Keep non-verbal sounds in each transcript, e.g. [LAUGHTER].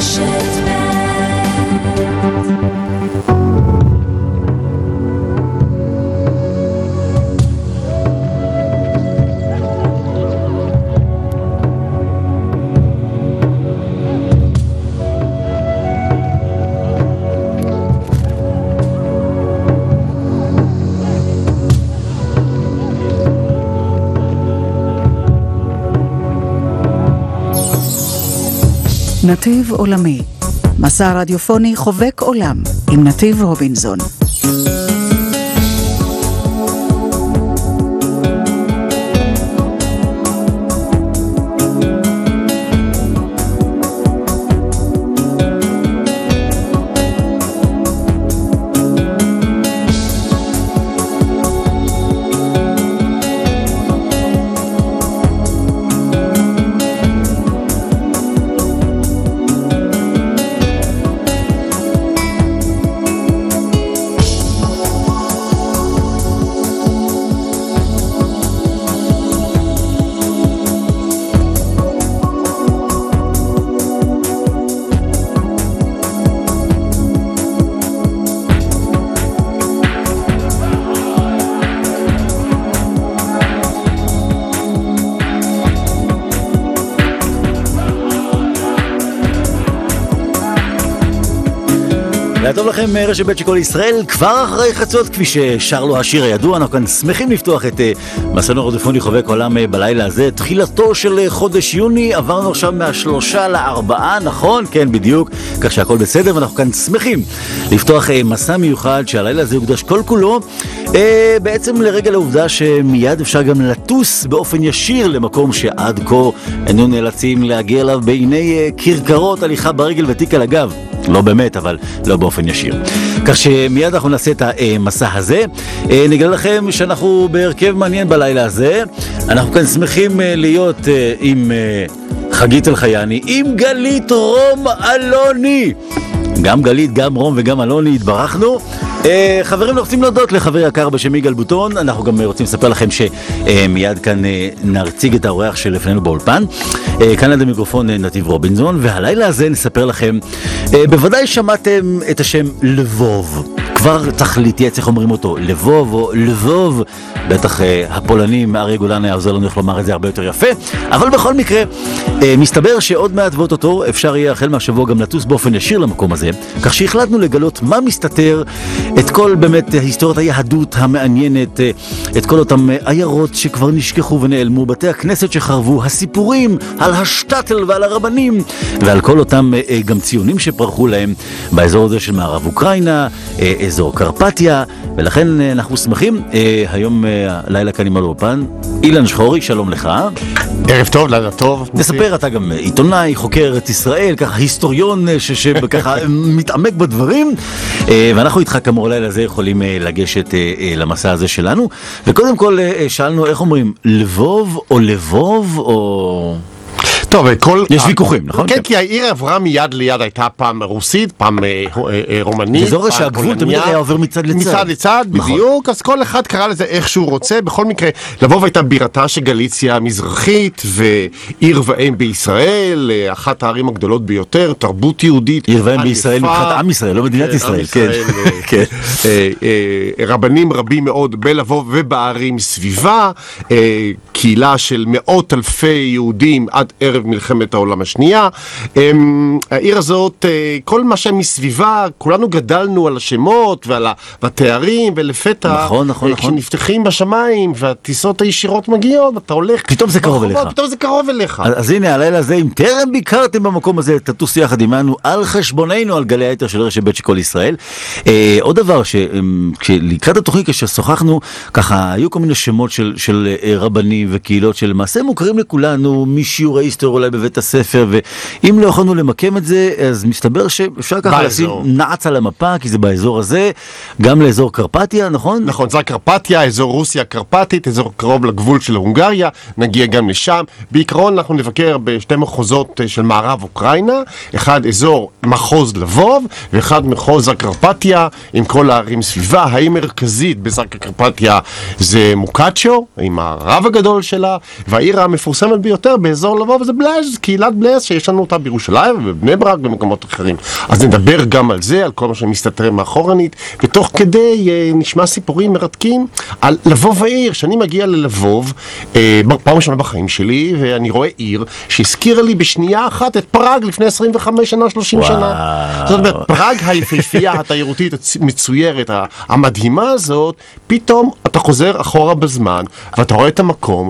רשת נתיב עולמי, מסע רדיופוני חובק עולם עם נתיב רובינזון. רשת ב' של כל ישראל, כבר אחרי חצות, כפי ששר לו השיר הידוע, אנחנו כאן שמחים לפתוח את אה, מסענו הרדיופוני חובק עולם אה, בלילה הזה. תחילתו של אה, חודש יוני, עברנו עכשיו מהשלושה לארבעה, נכון? כן, בדיוק, כך שהכל בסדר, ואנחנו כאן שמחים לפתוח מסע מיוחד שהלילה הזה יוקדש כל כולו, בעצם לרגע לעובדה שמיד אפשר גם לטוס באופן ישיר למקום שעד כה היינו נאלצים להגיע אליו בעיני כרכרות, הליכה ברגל ותיק על הגב. לא באמת, אבל לא באופן ישיר. כך שמיד אנחנו נעשה את המסע הזה. אה, נגלה לכם שאנחנו בהרכב מעניין בלילה הזה. אנחנו כאן שמחים אה, להיות אה, עם חגית אלחייני, עם גלית רום אלוני. גם גלית, גם רום וגם אלוני, התברכנו. Uh, חברים, אנחנו רוצים להודות לחבר יקר בשם יגאל בוטון, אנחנו גם רוצים לספר לכם שמיד כאן uh, נציג את האורח שלפנינו באולפן. Uh, כאן ליד המיקרופון נתיב רובינזון, והלילה הזה נספר לכם, בוודאי שמעתם את השם לבוב. כבר צריך להתייעץ איך אומרים אותו, לבוב או לבוב, בטח אה, הפולנים, אריה גולן עוזר לנו איך לומר את זה הרבה יותר יפה, אבל בכל מקרה, אה, מסתבר שעוד מעט ואו-טו-טו אפשר יהיה החל מהשבוע גם לטוס באופן ישיר למקום הזה, כך שהחלטנו לגלות מה מסתתר, את כל באמת היסטוריית היהדות המעניינת, אה, את כל אותם עיירות שכבר נשכחו ונעלמו, בתי הכנסת שחרבו, הסיפורים על השטעטל ועל הרבנים, ועל כל אותם גם ציונים שפרחו להם באזור הזה של מערב אוקראינה, אה, אזור קרפטיה, ולכן אה, אנחנו שמחים. אה, היום אה, לילה כאן עם האולפן, אילן שחורי, שלום לך. ערב טוב, לילה טוב. נספר, אתה גם עיתונאי, חוקר את ישראל, ככה היסטוריון שככה מתעמק בדברים, ואנחנו איתך כאמור לילה הזה יכולים לגשת למסע הזה שלנו. וקודם כל שאלנו, איך אומרים, לבוב או לבוב או... טוב, כל... יש ויכוחים, נכון? כן, כי העיר עברה מיד ליד, הייתה פעם רוסית, פעם אה, אה, רומנית, אזור שהגבול תמיד היה עובר מצד לצד. מצד לצד, נכון. בדיוק, אז כל אחד קרא לזה איך שהוא רוצה. בכל מקרה, לבוב הייתה בירתה של גליציה המזרחית, ועיר ואם בישראל, אה, אחת הערים הגדולות ביותר, תרבות יהודית. עיר ואם בישראל מבחינת עם ישראל, לא מדינת ישראל, כן. [LAUGHS] כן. רבנים רבים מאוד בלבוב ובערים סביבה, קהילה של מאות אלפי יהודים עד ערב מלחמת העולם השנייה. אמ, העיר הזאת, אה, כל מה שמסביבה, כולנו גדלנו על השמות ועל התארים, ולפתע, נכון, נכון, נכון. כשנפתחים בשמיים והטיסות הישירות מגיעות, אתה הולך... פתאום זה קרוב אליך. פתאום זה קרוב אליך. אז, אז הנה, הלילה הזה, אם טרם ביקרתם במקום הזה, תטוסו יחד עמנו על חשבוננו, על גלי היתר של רשת ב' של כל ישראל. אה, עוד דבר, שלקראת התוכנית כששוחחנו, ככה, היו כל מיני שמות של, של אה, רבנים וקהילות שלמעשה מוכרים לכולנו משיעורי היסטוריה. אולי בבית הספר, ואם לא יכולנו למקם את זה, אז מסתבר שאפשר ככה לשים נעץ על המפה, כי זה באזור הזה, גם לאזור קרפטיה, נכון? נכון, זה קרפטיה, אזור רוסיה הקרפטית, אזור קרוב לגבול של הונגריה, נגיע גם לשם. בעיקרון אנחנו נבקר בשתי מחוזות אה, של מערב אוקראינה, אחד אזור מחוז לבוב, ואחד מחוז הקרפטיה, עם כל הערים סביבה. העיר מרכזית בזק הקרפטיה זה מוקצ'ו, עם הרב הגדול הגדול שלה, והעיר המפורסמת ביותר באזור לבוב זה בלז, קהילת בלז שיש לנו אותה בירושלים ובבני ברק ובמקומות אחרים. אז נדבר גם על זה, על כל מה שמסתתר מאחורנית, ותוך כדי אה, נשמע סיפורים מרתקים על לבוב העיר, שאני מגיע ללבוב, אה, פעם ראשונה בחיים שלי, ואני רואה עיר שהזכירה לי בשנייה אחת את פראג לפני 25 שנה, 30 וואו. שנה. זאת אומרת, פראג היפהפייה, התיירותית, המצוירת, המדהימה הזאת, פתאום אתה חוזר אחורה בזמן, ואתה רואה את המקום.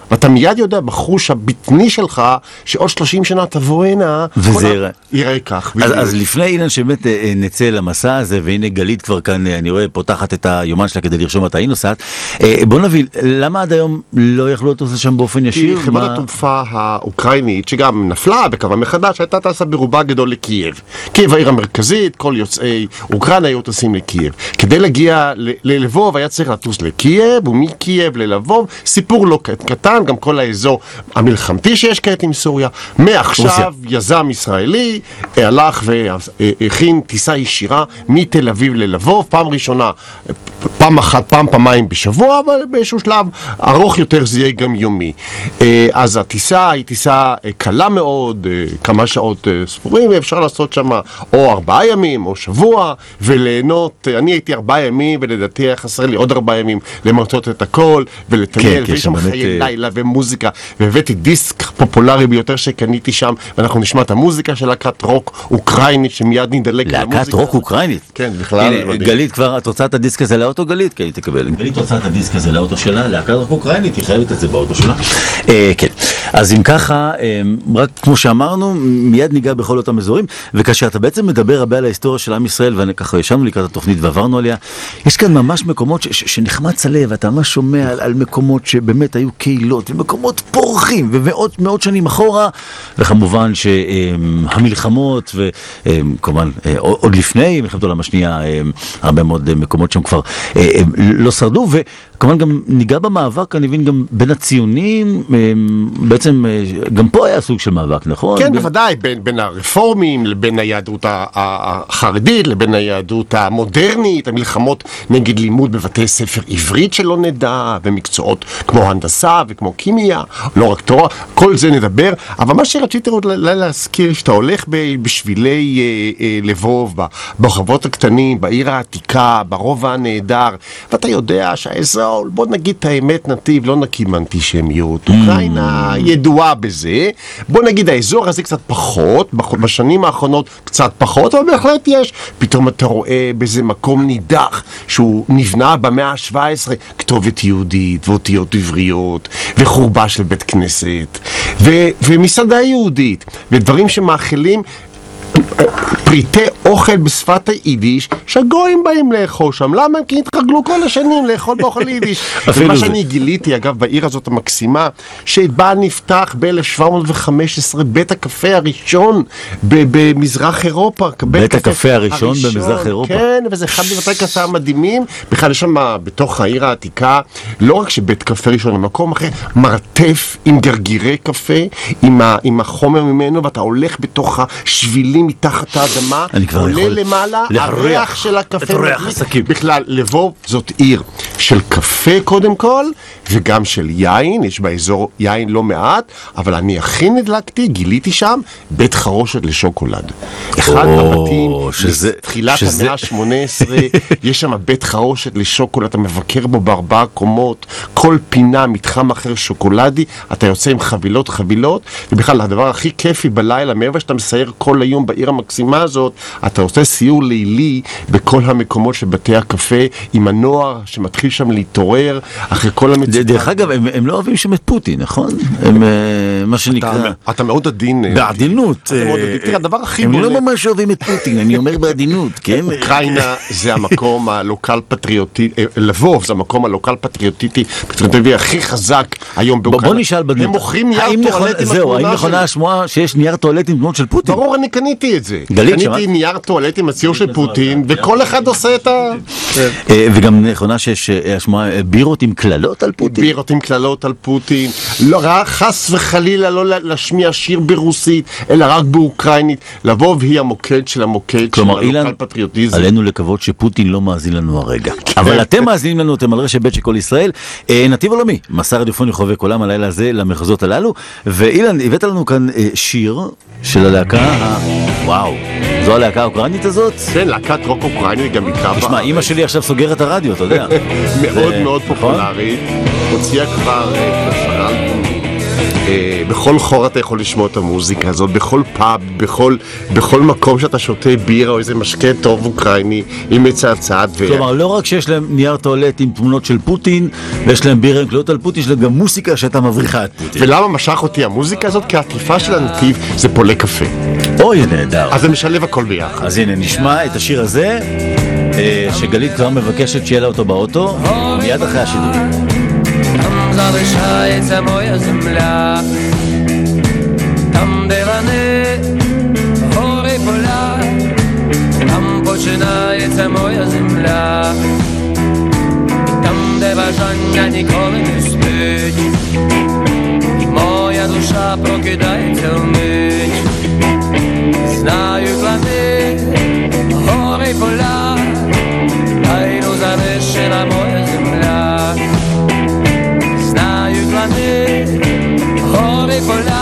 ואתה מיד יודע בחוש הבטני שלך שעוד 30 שנה תבוא הנה, וזה ה-. ייראה כך. אז. אז לפני אילן שבאמת אה, אה, נצא למסע הזה, והנה גלית כבר כאן, אה, אני רואה, פותחת את היומן שלה כדי לרשום מתי היא נוסעת. בוא נבין, למה עד היום לא יכלו לטוס לשם באופן כי ישיר? חברת מה- התעופה האוקראינית, שגם נפלה וקמה מחדש, הייתה טסה ברובה גדול לקייב. קייב העיר המרכזית, כל יוצאי אוקראינה היו טסים לקייב. כדי להגיע ללבוב היה צריך לטוס לקייב, ומקייב ללבוב, סיפור לא קט- קטן, גם כל האזור המלחמתי שיש כעת עם רוסיה. מעכשיו יזם ישראלי אה, הלך והכין טיסה ישירה מתל אביב ללבוב, פעם ראשונה, אה, פעם אחת, פעם פעמיים בשבוע, אבל באיזשהו שלב ארוך יותר זה יהיה גם יומי. אה, אז הטיסה היא טיסה אה, קלה מאוד, אה, כמה שעות אה, ספורים, ואפשר לעשות שם או ארבעה ימים או שבוע, וליהנות, אה, אני הייתי ארבעה ימים, ולדעתי היה חסר לי עוד ארבעה ימים למצות את הכל, ולטייל, כן, ויש שם חיי אה, לילה ומוזיקה, והבאתי דיסק פופולרי ביותר שקניתי שם, ואנחנו נשמע את המוזיקה של להקת רוק אוקראינית, שמיד נדלק על להקת המוזיקה. רוק אוקראינית. כן, בכלל, הנה. גלית כבר, את רוצה את הדיסק הזה לאוטו, גלית? כן, היא תקבל. גלית רוצה את הדיסק הזה לאוטו שלה, להקת רוק אוקראינית, היא חייבת את זה באוטו שלה. אה, כן. אז אם ככה, אה, רק כמו שאמרנו, מיד ניגע בכל אותם אזורים, וכאשר אתה בעצם מדבר הרבה על ההיסטוריה של עם ישראל, וככה ישבנו לקראת התוכנית ועברנו עליה, יש כאן ממש מקומות שנחמץ הלב, ואתה ממש שומע על, על מקומות שבאמת היו קהילות, ומקומות פורחים, ומאות מאות שנים אחורה, וכמובן שהמלחמות, וכמובן אה, עוד לפני מלחמת העולם השנייה, אה, הרבה מאוד מקומות שם כבר אה, אה, לא שרדו, וכמובן גם ניגע במאבק, אני מבין, גם בין הציונים, בעצם אה, גם פה היה סוג של מאבק, נכון? כן, בין- בוודאי, בין, בין הרפורמים לבין היהדות החרדית, לבין היהדות המודרנית, המלחמות נגד לימוד בבתי ספר עברית שלא נדע, ומקצועות כמו הנדסה וכמו קימיה, לא רק תורה, כל זה נדבר, אבל מה שרציתי עוד להזכיר, שאתה הולך בשבילי אה, אה, לבוב, ברחובות הקטנים, בעיר העתיקה, ברובע הנהדר, ואתה יודע שהאזור, בוא נגיד את האמת, נתיב לא נקי מאנטישמיות, אוקראינה ידועה בזה, בוא נגיד האזור הזה קצת פחות, בשנים האחרונות קצת פחות, אבל בהחלט יש. פתאום אתה רואה באיזה מקום נידח שהוא נבנה במאה ה-17, כתובת יהודית ואותיות עבריות וחורבה של בית כנסת ו- ומסעדה יהודית ודברים שמאכילים פריטי אוכל בשפת היידיש שהגויים באים לאכול שם. למה? כי התרגלו כל השנים לאכול באוכל יידיש. [LAUGHS] ומה. שאני גיליתי, אגב, בעיר הזאת המקסימה, שבה נפתח ב-1715 בית הקפה הראשון במזרח אירופה. בית הקפה הראשון במזרח אירופה. כן, וזה אחד מבתי הקפה המדהימים. בכלל יש שם בתוך העיר העתיקה, לא רק שבית קפה ראשון, במקום אחר, מרתף עם גרגירי קפה, עם החומר ממנו, ואתה הולך בתוך השבילים מתחת האדמה, אני כבר עולה למעלה, הריח של הקפה. את ריח. השקים. בכלל, לבוב זאת עיר של קפה קודם כל, וגם של יין, יש באזור יין לא מעט, אבל אני הכי נדלקתי, גיליתי שם בית חרושת לשוקולד. אחד או, הבתים, שזה- תחילת המאה ה-18, [LAUGHS] יש שם בית חרושת לשוקולד, אתה מבקר בו בארבעה קומות, כל פינה, מתחם אחר שוקולדי, אתה יוצא עם חבילות חבילות, ובכלל הדבר הכי כיפי בלילה, מעבר שאתה מסייר כל היום בעיר המקסימה הזאת, אתה עושה סיור לילי בכל המקומות של בתי הקפה, עם הנוער שמתחיל שם להתעורר, אחרי כל המצוקה. דרך אגב, הם, הם לא אוהבים שם את פוטין, נכון? הם, אה, מה שנקרא... אתה, אתה מאוד עדין. אה, בעדינות. אה. תראה, הדבר הכי הם בולט... לא ממש אוהבים את פוטין, אני אומר בעדינות, כן? אוקראינה זה המקום הלוקל פטריוטי, לבוב זה המקום הלוקל פטריוטיטי, פטריוטיבי הכי חזק היום באוקראינה. בוא נשאל בדיוק. הם מוכרים נייר נכון- טואלט עם זהו, האם התמונה נכונה של... השמועה שיש נייר טואלט עם תמונות של פוטין? ברור, אני קניתי את זה. גלית, שמעת? קניתי נייר טואלט עם הציור של פוטין, וכל אחד עושה את ה... אה, וגם נכונה שיש אה, אה, בירות עם קללות על פוטין. בירות עם קללות על פוטין, לא חס וחלילה לא להשמיע שיר ברוסית, אלא רק באוקראינית. לבוב היא המוקד של המוקד של כלומר, אילן, הלוקל פטריוטיזם. עלינו לקוות שפוטין לא מאזין לנו הרגע. אבל אתם מאזינים לנו, אתם על רשת ב' של קול ישראל. נתיב עולמי, מסע רדיופוני חובק עולם הלילה הזה למחוזות הללו. ואילן, הבאת לנו כאן שיר של הלהקה, וואו, זו הלהקה האוקראינית הזאת? כן, להקת רוק אוקראינית גם בעיקר תשמע, אימא שלי עכשיו סוגרת הרדיו, אתה יודע. [LAUGHS] מאוד מאוד נכון? פופולרית, הוציאה כבר אה. אה, בכל חור אתה יכול לשמוע את המוזיקה הזאת, בכל פאב, בכל, בכל מקום שאתה שותה בירה או איזה משקה טוב אוקראיני, היא מצעצעת. ו- כלומר, לא רק שיש להם נייר טואלט עם תמונות של פוטין, ויש להם בירה עם קללות על פוטין, יש להם גם מוסיקה שהייתה מבריחה את פוטין. ולמה משך אותי המוזיקה הזאת? כי העטיפה של הנתיב זה פולה קפה. אוי, נהדר. אז זה משלב הכל ביחד. אז הנה, נשמע את השיר הזה, אה, שגלית כבר מבקשת שיהיה לה אותו באוטו, מיד אחרי השידור. Залишається моя земля, там, де вони, гори поля, там починається моя земля, там, де бажання ніколи не спить, моя душа прокидається only for love.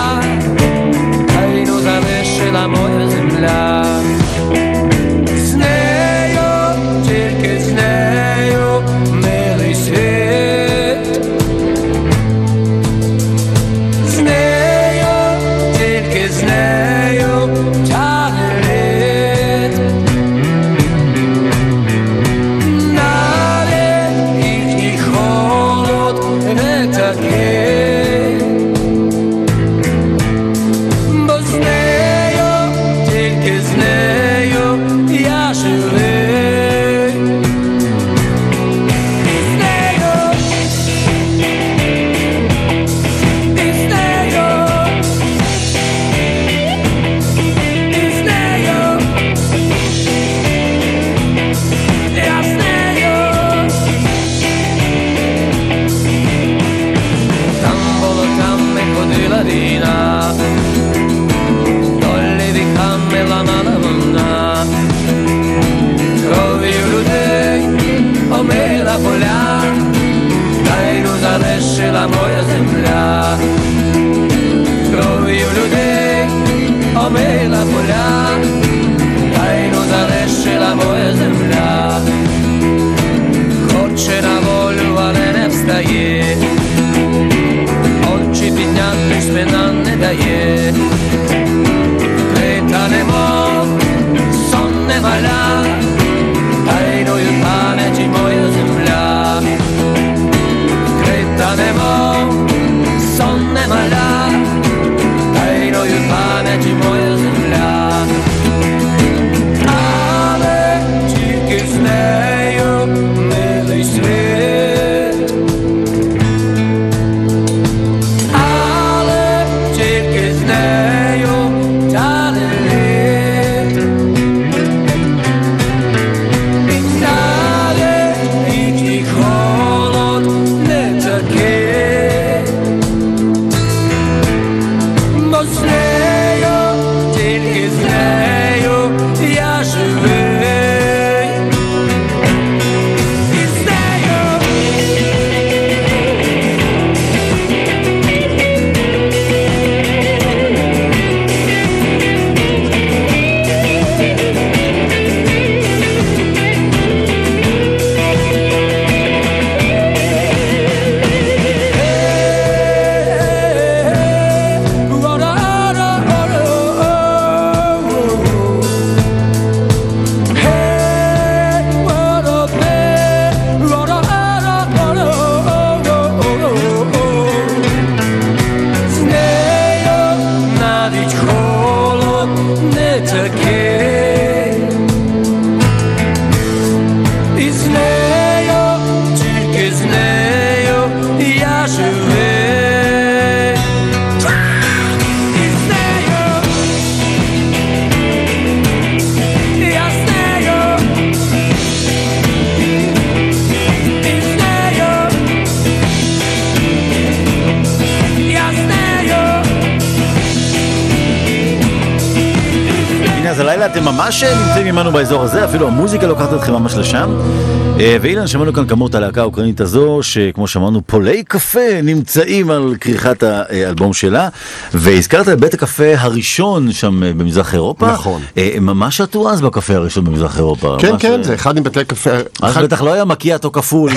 ואילן, שמענו כאן כאמור את הלהקה האוקראינית הזו, שכמו שאמרנו, פולי קפה נמצאים על כריכת האלבום שלה, והזכרת את בית הקפה הראשון שם אה, במזרח אירופה. נכון. אה, מה שתו אז בקפה הראשון במזרח אירופה? כן, ממש, כן, אה, זה אחד מבתי הקפה... אז אחד- בטח לא היה מקיאטו כפול.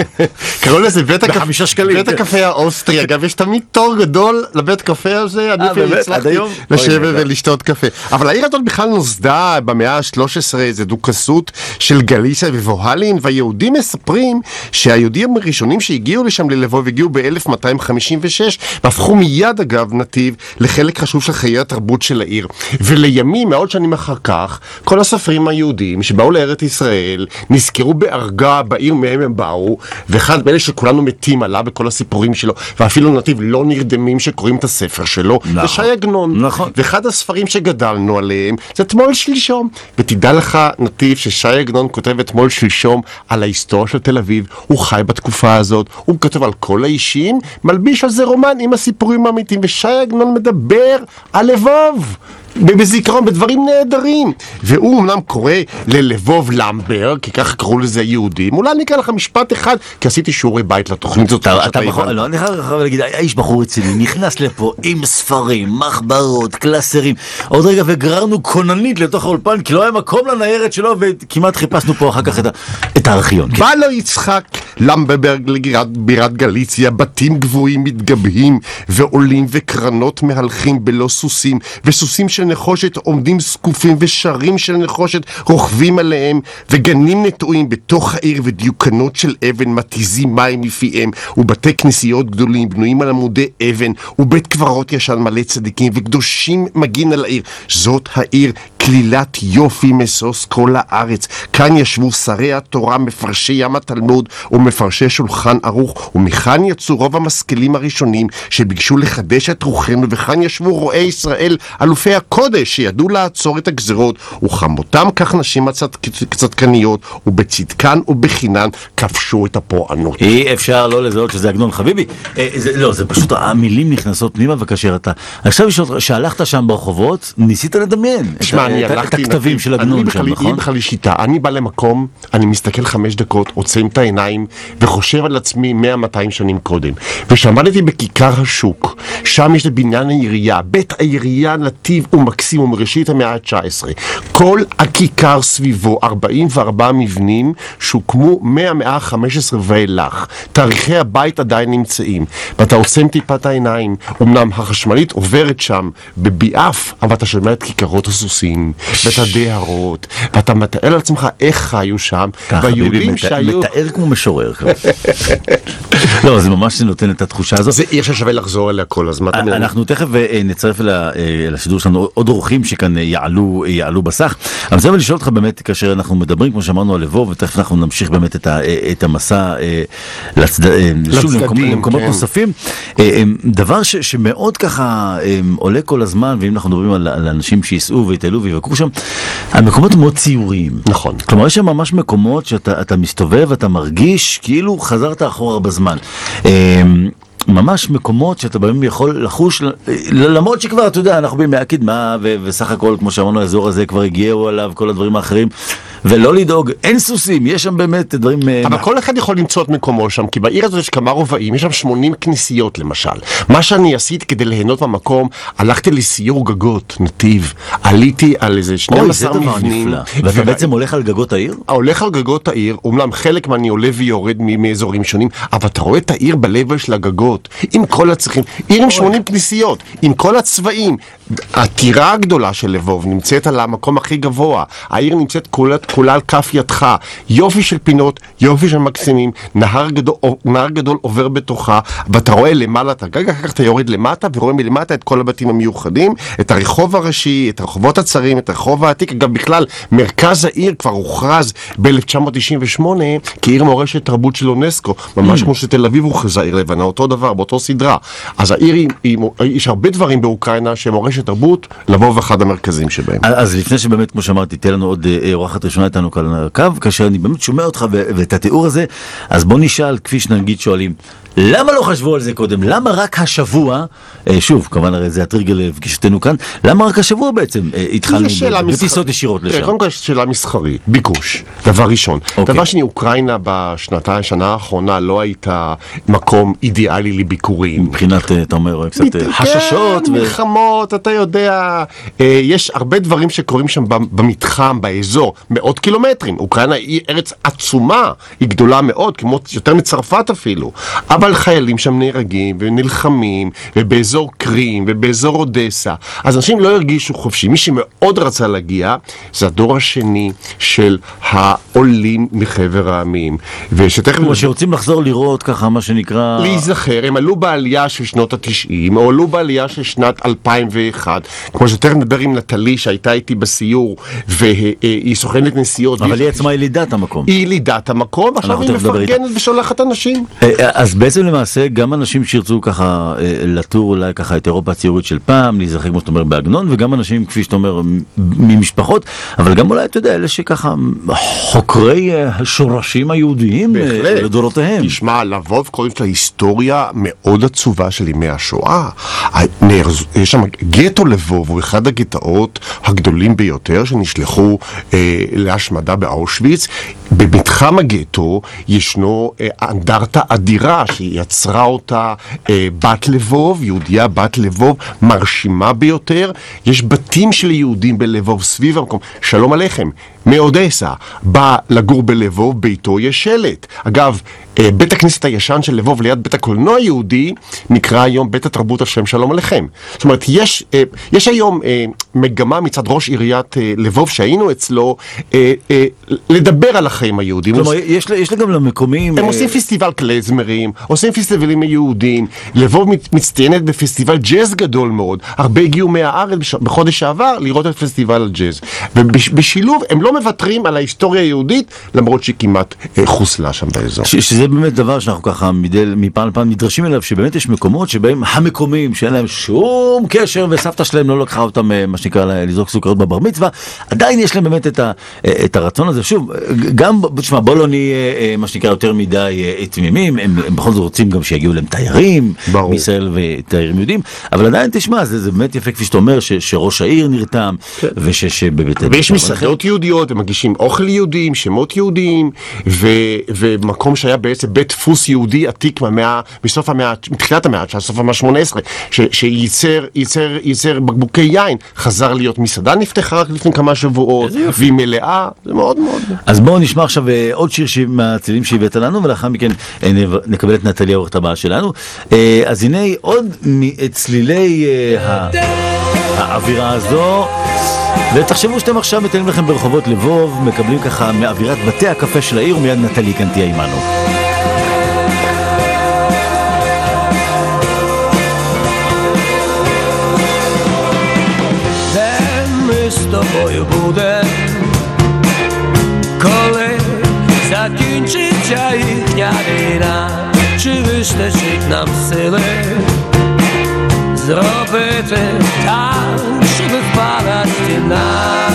[LAUGHS] קראו לזה בית הקפה, בחמישה שקלים. בית הקפה האוסטרי, אגב יש תמיד תור גדול לבית קפה הזה, אני אפילו? הצלחתי לשבת. ולשתות קפה. אבל העיר הזאת בכלל נוסדה במאה ה-13, איזה דוכסות של גליסיה ובוהלין, והיהודים מספרים שהיהודים הראשונים שהגיעו לשם ללבוב הגיעו ב-1256, והפכו מיד אגב נתיב לחלק חשוב של חיי התרבות של העיר. ולימים, מאות שנים אחר כך, כל הסופרים היהודים שבאו לארץ ישראל נזכרו בערגה בעיר מהם הם באו, ואחד מאלה שכולנו מתים עליו בכל הסיפורים שלו, ואפילו נתיב לא נרדמים שקוראים את הספר שלו, נכון. זה ש"י עגנון. נכון. ואחד הספרים שגדלנו עליהם זה אתמול שלשום. ותדע לך, נתיב, שש"י עגנון כותב אתמול שלשום על ההיסטוריה של תל אביב, הוא חי בתקופה הזאת, הוא כותב על כל האישים, מלביש על זה רומן עם הסיפורים האמיתיים, וש"י עגנון מדבר על לבוב. בזיכרון, בדברים נהדרים. והוא אמנם קורא ללבוב למבר, כי ככה קראו לזה יהודים. אולי אני אקרא לך משפט אחד, כי עשיתי שיעורי בית לתוכנית הזאת. אתה הבנת. לא, אני חייב להגיד, האיש בחור רציני, נכנס לפה עם ספרים, מחברות, קלסרים, עוד רגע וגררנו כוננית לתוך האולפן, כי לא היה מקום לניירת שלו, וכמעט חיפשנו פה אחר כך את את הארכיון. כן. בא לו יצחק למברברג לבירת גליציה, בתים גבוהים מתגבהים, ועולים וקרנות מהלכים בלא סוסים, וסוסים של נחושת עומדים זקופים, ושרים של נחושת רוכבים עליהם, וגנים נטועים בתוך העיר, ודיוקנות של אבן מתיזים מים מפיהם, ובתי כנסיות גדולים בנויים על עמודי אבן, ובית קברות ישן מלא צדיקים, וקדושים מגין על העיר. זאת העיר. כלילת יופי משוש כל הארץ. כאן ישבו שרי התורה, מפרשי ים התלמוד ומפרשי שולחן ערוך, ומכאן יצאו רוב המשכילים הראשונים שביקשו לחדש את רוחנו, וכאן ישבו רועי ישראל, אלופי הקודש, שידעו לעצור את הגזרות, וכמותם כך נשים הצד- צדקניות, ובצדקן ובחינן כבשו את הפורענות. אי אפשר לא לזהות שזה עגנון חביבי. אה, זה, לא, זה פשוט המילים נכנסות פנימה, וכאשר אתה... עכשיו לשאול שהלכת שם ברחובות, ניסית לדמיין את, תשמע, ה- אני את, ה- את הלכתי... הכתבים של אני עגנון בכלל- שם, נכון? בכלל יש שיטה, אני בא למקום, אני מסתכל חמש דקות, עוצם את העיניים, וחושב על עצמי 100-200 שנים קודם. וכשעמדתי בכיכר השוק, שם יש את בניין העירייה, בית העירייה נתיב ומקסים ומראשית המאה ה-19. כל הכיכר סביבו, 44 מבנים שהוקמו מהמאה ה-15 ואילך. תאריכי הבית עדיין נמצאים, ואתה עוצם טיפה את העיניים. אמנם החשמלית עוברת שם בביעף, אבל אתה שומע את כיכרות הסוסים, ואת הדהרות, ואתה מתאר לעצמך איך חיו שם, והיהודים שהיו... מתאר כמו משורר. לא, זה ממש נותן את התחושה הזאת. זה עיר ששווה לחזור אליה כל הזמן. אנחנו תכף אה, נצרף ה- אה, לשידור שלנו עוד אורחים שכאן אה, יעלו אה, יעלו בסך. אבל רוצה לשאול אותך באמת כאשר אנחנו מדברים כמו שאמרנו על לבוב ותכף אנחנו נמשיך באמת את ה- אה, את המסע לצד- שוב, לצדדים, למקומ- למקומות כן. נוספים. דבר ש- שמאוד ככה עולה כל הזמן ואם אנחנו מדברים על על אנשים שייסעו ויטיילו ויבקרו שם, המקומות מאוד ציוריים. נכון. כלומר יש שם ממש מקומות שאתה אתה מסתובב ואתה מרגיש כאילו חזרת אחורה בזמן. ממש מקומות שאתה בהם יכול לחוש, למרות שכבר אתה יודע אנחנו בימי הקדמה ו- וסך הכל כמו שאמרנו האזור הזה כבר הגיעו עליו כל הדברים האחרים ולא לדאוג אין סוסים יש שם באמת דברים אה, אבל כל אחד יכול למצוא את מקומו שם, כי בעיר הזאת יש כמה רובעים, יש שם 80 כנסיות למשל. מה שאני עשיתי כדי ליהנות במקום, הלכתי לסיור גגות, נתיב, עליתי על איזה אוי 12 זה דבר מבנים. ואתה בעצם הולך על גגות העיר? הולך על גגות העיר, אומנם חלק מהני עולה ויורד מאזורים שונים, אבל אתה רואה את העיר בלבל של הגגות, עם כל הצרכים, עיר עם 80 כנסיות, עם כל הצבעים. הטירה הגדולה של לבוב נמצאת על המקום הכי גבוה, העיר נמצאת כולה, כולה על כף ידך, יופי של פינות, יופי של מקסימים, נהר גדול, נהר גדול עובר בתוכה, ואתה רואה למעלה את הגג, אחר כך אתה יורד למטה ורואה מלמטה את כל הבתים המיוחדים, את הרחוב הראשי, את הרחובות הצרים, את הרחוב העתיק, גם בכלל, מרכז העיר כבר הוכרז ב-1998 כעיר מורשת תרבות של אונסקו, ממש כמו שתל אביב הוכרזה עיר לבנה, אותו דבר, באותו סדרה. אז העיר, היא, היא, יש הרבה דברים באוקראינה שהם מורשת תרבות, לבוא אחד המרכזים שבהם. אז לפני שבאמת, כמו שאמרתי, תהיה לנו עוד אה, אורחת ראשונה איתנו כאן על הקו, כאשר אני באמת שומע אותך ואת התיאור הזה, אז בוא נשאל, כפי שנגיד שואלים, למה לא חשבו על זה קודם? למה רק השבוע, אה, שוב, כמובן הרי זה הטריגר לפגישתנו כאן, למה רק השבוע בעצם אה, התחלנו. בטיסות ישירות תראה, לשם? קודם כל יש שאלה מסחרית, ביקוש, דבר ראשון. אוקיי. דבר שני, אוקראינה בשנתיים, שנה האחרונה לא הייתה מקום אידיאלי לביקורים. מבחינת, אה, אתה אומר, קצת כן, חששות, ו- מלחמות, אתה יודע, יש הרבה דברים שקורים שם במ- במתחם, באזור, מאות קילומטרים. אוקראינה היא ארץ עצומה, היא גדולה מאוד, כמו יותר מצרפת אפילו. אבל חיילים שם נהרגים ונלחמים, ובאזור קרים, ובאזור אודסה. אז אנשים לא הרגישו חופשי. מי שמאוד רצה להגיע, זה הדור השני של העולים מחבר העמים. ושתכף... כמו שרוצים לחזור לראות ככה, מה שנקרא... להיזכר, הם עלו בעלייה של שנות התשעים, או עלו בעלייה של שנת 2001, כמו שתכף נדבר עם נטלי שהייתה איתי בסיור, והיא סוכנת נסיעות. אבל היא עצמה ילידת המקום. היא ילידת המקום, אנחנו היא. מפרגנת ושולחת אנשים. אה, אז בעצם למעשה גם אנשים שירצו ככה אה, לטור אולי ככה את אירופה הציורית של פעם, להיזכר כמו שאתה אומר בעגנון, וגם אנשים כפי שאתה אומר ממשפחות, אבל גם אולי אתה יודע אלה שככה חוקרי אה, השורשים היהודיים אה. לדורותיהם. תשמע, לבוב קוראים לה היסטוריה מאוד עצובה של ימי השואה. יש שם, גטו לבוב הוא אחד הגטאות הגדולים ביותר שנשלחו אה, להשמדה באושוויץ. במתחם הגטו ישנו אה, אנדרטה אדירה שיצרה אותה אה, בת לבוב, יהודייה בת לבוב, מרשימה ביותר. יש בתים של יהודים בלבוב סביב המקום. שלום עליכם. מאודסה, בא לגור בלבוב, ביתו יש שלט. אגב, בית הכנסת הישן של לבוב ליד בית הקולנוע היהודי נקרא היום בית התרבות על שם שלום עליכם. זאת אומרת, יש, אה, יש היום אה, מגמה מצד ראש עיריית אה, לבוב שהיינו אצלו אה, אה, לדבר על החיים היהודים. כלומר, יש, יש גם למקומיים... הם אה, עושים פסטיבל קלזמרים, עושים פסטיבלים יהודים, לבוב מצטיינת בפסטיבל ג'אז גדול מאוד, הרבה הגיעו מהארץ בחודש שעבר לראות את פסטיבל הג'אז. ובשילוב הם לא מוותרים על ההיסטוריה היהודית, למרות שהיא כמעט אה, חוסלה שם באזור. ש- שזה באמת דבר שאנחנו ככה מדי, מפעם לפעם נדרשים אליו, שבאמת יש מקומות שבהם המקומיים שאין להם שום קשר וסבתא שלהם לא לקחה אותם, אה, מה שנקרא, לזרוק סוכריות בבר מצווה, עדיין יש להם באמת את, ה, אה, את הרצון הזה. שוב, גם, תשמע, בוא לא נהיה, אה, מה שנקרא, יותר מדי תמימים, הם, הם בכל זאת רוצים גם שיגיעו להם תיירים, ברור. מישראל ותיירים יהודים, אבל עדיין תשמע, זה, זה באמת יפה כפי שאתה אומר, ש, שראש העיר נרתם, ושבאמת... כן. ויש מסעדות יהודיות, ומגישים אוכל יהודים, שמות יהודיים, ו, ומקום שהיה בעצם בית דפוס יהודי עתיק מהמאה, מסוף המאה, מתחילת המאה, של סוף המאה ה-18, ש, שייצר ייצר, ייצר בקבוקי יין, חזר להיות מסעדה, נפתחה רק לפני כמה שבועות, והיא מלאה, זה מאוד מאוד... אז בואו נשמע עכשיו אה, עוד שיר מהצלילים שהבאת לנו, ולאחר מכן אה, נקבל את נטלי העורכת הבאה שלנו. אה, אז הנה עוד מצלילי האווירה הזו. ותחשבו שאתם עכשיו מטיילים לכם ברחובות לבוב, מקבלים ככה מאווירת בתי הקפה של העיר, ומיד נטלי כאן תהיה עימנו. Тобою буде, коли закінчиться їхня війна, чи вистачить нам сили зробити так, щоб впала стіна,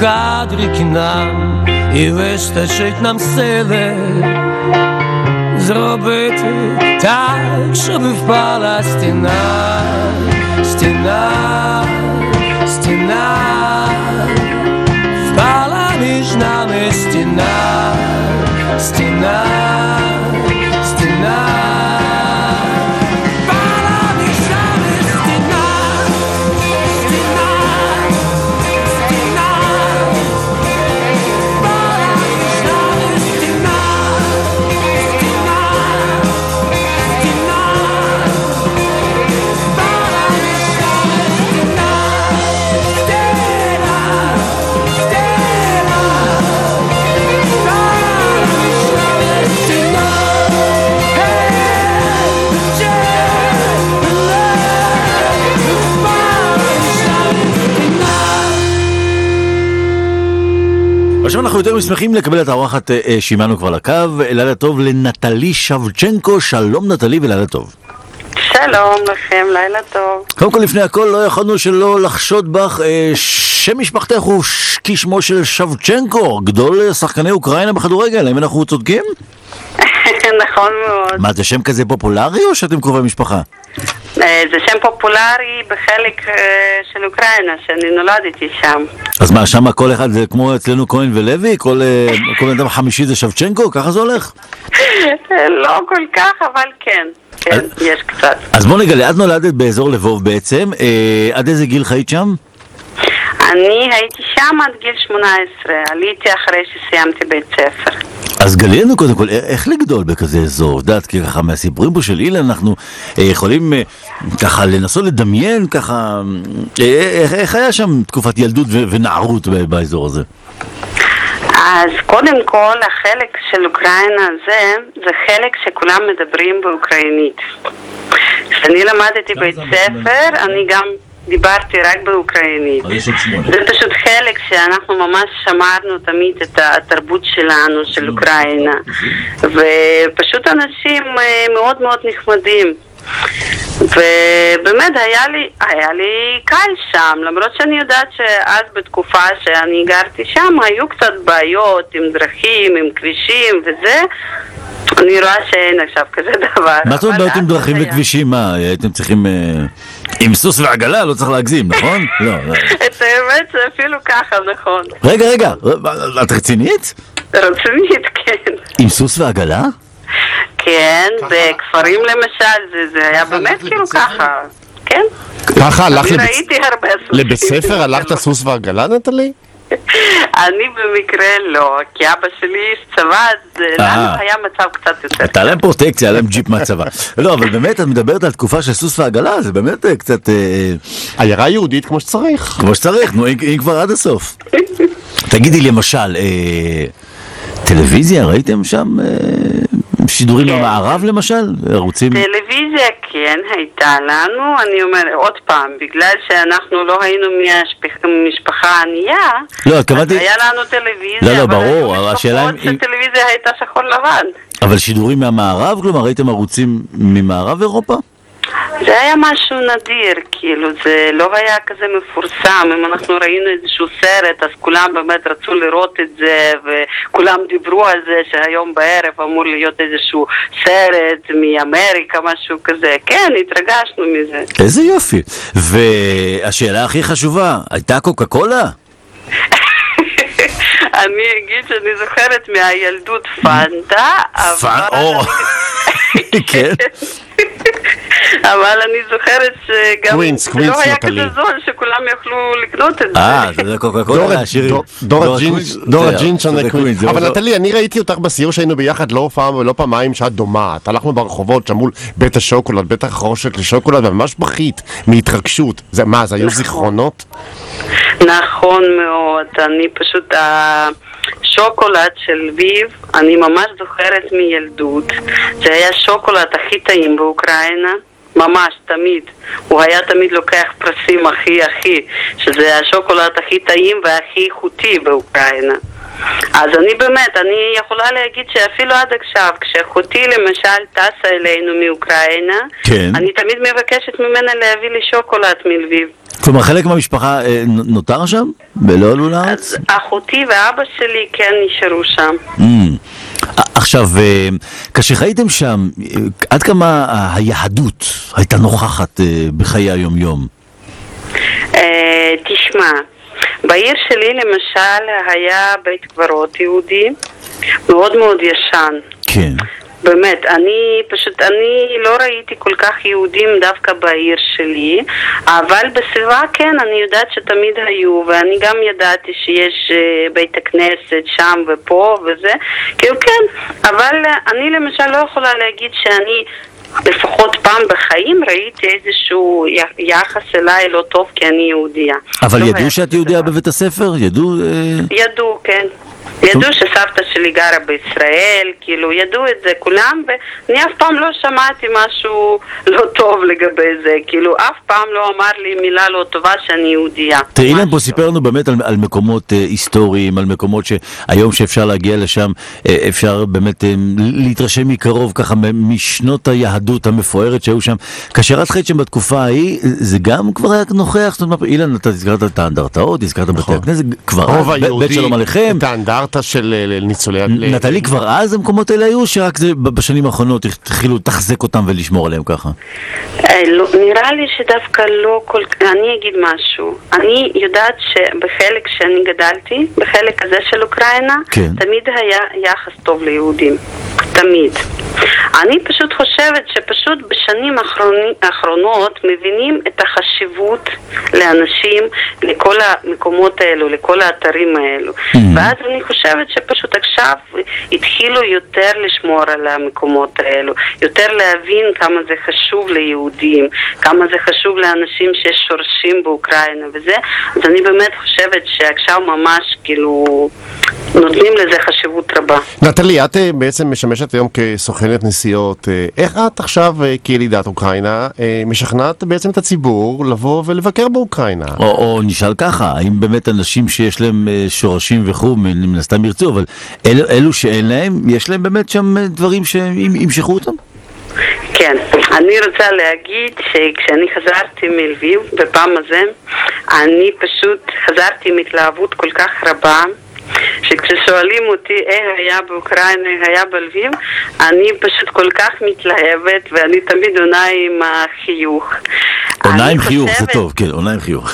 У кадрики нам і вистачить нам сили зробити так, щоб впала стіна, стіна, стіна, впала між нами стіна, стіна. עכשיו אנחנו יותר משמחים לקבל את האורחת אה, אה, שעימנו כבר לקו. לילה טוב לנטלי שבצ'נקו, שלום נטלי ולילה טוב. שלום לכם, לילה טוב. קודם כל לפני הכל לא יכולנו שלא לחשוד בך, אה, שם משפחתך הוא כשמו של שבצ'נקו, גדול שחקני אוקראינה בכדורגל, האם אנחנו צודקים? [LAUGHS] נכון מאוד. מה, זה שם כזה פופולרי או שאתם קרובי משפחה? אה, זה שם פופולרי בחלק אה, של אוקראינה, שאני נולדתי שם. אז מה, שם כל אחד זה כמו אצלנו כהן ולוי? כל אה, בן אדם חמישי זה שבצ'נקו? ככה זה הולך? לא כל כך, אבל כן. כן, אז- יש קצת. אז בוא נגלה, את נולדת באזור לבוב בעצם, אה, עד איזה גיל חיית שם? אני הייתי שם עד גיל 18, עליתי אחרי שסיימתי בית ספר. אז גלי לנו קודם כל, א- איך לגדול בכזה אזור? את יודעת, כי ככה מהסיפורים פה של אילן אנחנו אה, יכולים אה, ככה לנסות לדמיין ככה, אה, איך, איך היה שם תקופת ילדות ו- ונערות ב- באזור הזה? אז קודם כל, החלק של אוקראינה הזה, זה חלק שכולם מדברים באוקראינית. כשאני למדתי בית ספר, אני גם דיברתי רק באוקראינית. זה פשוט חלק שאנחנו ממש שמרנו תמיד את התרבות שלנו, של אוקראינה. ופשוט אנשים אה, מאוד מאוד נחמדים. ובאמת היה לי, היה לי קל שם, למרות שאני יודעת שאז בתקופה שאני גרתי שם היו קצת בעיות עם דרכים, עם כבישים וזה, אני רואה שאין עכשיו כזה דבר. מה זאת אומרת בעיות עם דרכים היה. וכבישים? מה, הייתם צריכים... עם סוס ועגלה? לא צריך להגזים, נכון? [LAUGHS] לא, לא. את האמת זה אפילו ככה, נכון. רגע, רגע, את רצינית? רצינית, כן. עם סוס ועגלה? כן, בכפרים למשל, זה, זה היה באמת כאילו ככה. כן. ככה הלכת אני לבית- ראיתי הרבה סוסים. לבית ספר? הלכת סוס ועגלה, נטלי? [LAUGHS] אני במקרה לא, כי אבא שלי איש צבא, אז אה. לנו היה מצב קצת יותר. הייתה להם פרוטקציה, היה להם ג'יפ מהצבא. [LAUGHS] לא, אבל באמת, את מדברת על תקופה של סוס ועגלה, זה באמת אה, קצת אה, עיירה יהודית כמו שצריך. כמו שצריך, נו, אם אם כבר עד הסוף. [LAUGHS] תגידי למשל, טלוויזיה, ראיתם שם שידורים כן. מהמערב למשל? ערוצים... טלוויזיה כן הייתה לנו, אני אומרת עוד פעם, בגלל שאנחנו לא היינו ממשפחה ענייה, לא, אז התכוונתי... היה לנו טלוויזיה, לא, לא, אבל ברור, היו אבל משפחות אם- שטלוויזיה הייתה שחור לבן. אבל שידורים מהמערב? כלומר, ראיתם ערוצים ממערב אירופה? זה היה משהו נדיר, כאילו, זה לא היה כזה מפורסם. אם אנחנו ראינו איזשהו סרט, אז כולם באמת רצו לראות את זה, וכולם דיברו על זה שהיום בערב אמור להיות איזשהו סרט מאמריקה, משהו כזה. כן, התרגשנו מזה. איזה יופי. והשאלה הכי חשובה, הייתה קוקה קולה? [LAUGHS] אני אגיד שאני זוכרת מהילדות פנטה, אבל... או. [LAUGHS] כן. [LAUGHS] אבל אני זוכרת שגם קוואס, זה קוואס לא היה. כזה זול שכולם יכלו לקנות את זה. אה, זה קוקה קולה לעשירים. דור- של הקוואס. אבל נטלי, אני ראיתי אותך בסיור שהיינו ביחד לא פעם ולא פעמיים שאת דומעת. הלכנו ברחובות שם מול בית השוקולד, בית החרושת לשוקולד, וממש בכית מהתרגשות. זה מה, זה היו זיכרונות? נכון מאוד, אני פשוט, השוקולד של לביב, אני ממש זוכרת מילדות. זה היה שוקולד הכי טעים באוקראינה. ממש, תמיד. הוא היה תמיד לוקח פרסים הכי הכי, שזה השוקולד הכי טעים והכי איכותי באוקראינה. אז אני באמת, אני יכולה להגיד שאפילו עד עכשיו, כשאחותי למשל טסה אלינו מאוקראינה, כן. אני תמיד מבקשת ממנה להביא לי שוקולד מלביב. כלומר, חלק מהמשפחה אה, נותר שם? ולא עלו לארץ? אז אחותי ואבא שלי כן נשארו שם. Mm. עכשיו, אה, כאשר חייתם שם, אה, עד כמה היהדות הייתה נוכחת אה, בחיי היום-יום? אה, תשמע, בעיר שלי למשל היה בית קברות יהודי מאוד מאוד ישן. כן. באמת, אני פשוט, אני לא ראיתי כל כך יהודים דווקא בעיר שלי, אבל בסביבה כן, אני יודעת שתמיד היו, ואני גם ידעתי שיש אה, בית הכנסת שם ופה וזה, כאילו כן, אבל אה, אני למשל לא יכולה להגיד שאני... לפחות פעם בחיים ראיתי איזשהו יחס אליי לא טוב כי אני יהודייה. אבל לא ידעו שאת יהודייה. בבית הספר? ידעו? אה, ידעו, כן. ידעו שסבתא שלי גרה בישראל, כאילו, ידעו את זה כולם, ואני אף פעם לא שמעתי משהו לא טוב לגבי זה, כאילו, אף פעם לא אמר לי מילה לא טובה שאני יהודייה. תראי, אילן פה סיפר לנו באמת על, על מקומות אה, היסטוריים, על מקומות שהיום שאפשר להגיע לשם, אה, אפשר באמת אה, להתרשם מקרוב ככה משנות היהדות המפוארת שהיו שם. כאשר את חיית שם בתקופה ההיא, זה גם כבר היה נוכח? זאת אומרת, אילן, אתה הזכרת את האנדרטאות, הזכרת בתי נכון. הכנסת, כבר בית שלום עליכם. את האנדרטה של אה, ניצולי... נטלי, כבר אז המקומות האלה היו, שרק בשנים האחרונות התחילו לתחזק אותם ולשמור עליהם ככה? אה, לא, נראה לי שדווקא לא כל כך, אני אגיד משהו. אני יודעת שבחלק שאני גדלתי, בחלק הזה של אוקראינה, כן. תמיד היה יחס טוב ליהודים. תמיד. אני פשוט חושבת שפשוט בשנים האחרונות מבינים את החשיבות לאנשים, לכל המקומות האלו, לכל האתרים האלו. ואז אני חושבת שפשוט עכשיו התחילו יותר לשמור על המקומות האלו, יותר להבין כמה זה חשוב ליהודים, כמה זה חשוב לאנשים שיש שורשים באוקראינה וזה, אז אני באמת חושבת שעכשיו ממש כאילו נותנים לזה חשיבות רבה. נטלי, את אה, בעצם משמשת היום כסוכנת נסיעות. אה, איך את עכשיו, אה, כילידת אוקראינה, אה, משכנעת בעצם את הציבור לבוא ולבקר באוקראינה? או, או נשאל ככה, האם באמת אנשים שיש להם שורשים וכו', מן הסתם ירצו, אבל אלו, אלו שאין להם, יש להם באמת שם דברים שימשכו אותם? כן, אני רוצה להגיד שכשאני חזרתי מלביב בפעם הזה, אני פשוט חזרתי עם התלהבות כל כך רבה. שכששואלים אותי איך היה באוקראינה, איך היה בלביב, אני פשוט כל כך מתלהבת ואני תמיד עונה עם החיוך. עונה עם חיוך, זה טוב, כן, עונה עם חיוך.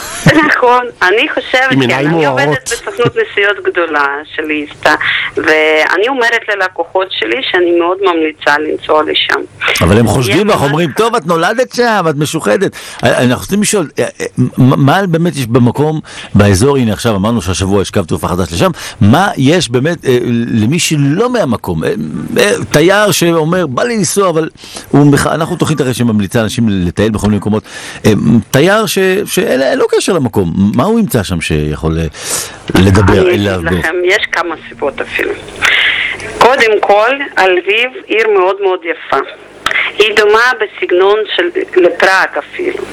נכון, אני חושבת, כן, אני. עובדת בסוכנות נסיעות גדולה של איסתא, ואני אומרת ללקוחות שלי שאני מאוד ממליצה לנסוע לשם. אבל הם חושדים בך, ממש- אומרים, טוב, את נולדת שם, את משוחדת. אה, אנחנו רוצים לשאול, אה, אה, מה מה באמת יש במקום, באזור, הנה עכשיו אמרנו שהשבוע יש קו תעופה חדש לשם, מה יש באמת אה, למי שלא מהמקום? אה, אה, תייר שאומר, בא לי לנסוע, אבל הוא אנחנו תוכנית הרי שממליצה אנשים לטייל בכל מיני מקומות. תייר ש- שאין אין לו קשר למקום, מה הוא ימצא שם שיכול לדבר אני אליו? אגיד לכם, יש כמה סיבות אפילו. קודם כל, לביב עיר מאוד מאוד יפה. היא דומה בסגנון של לפראג אפילו.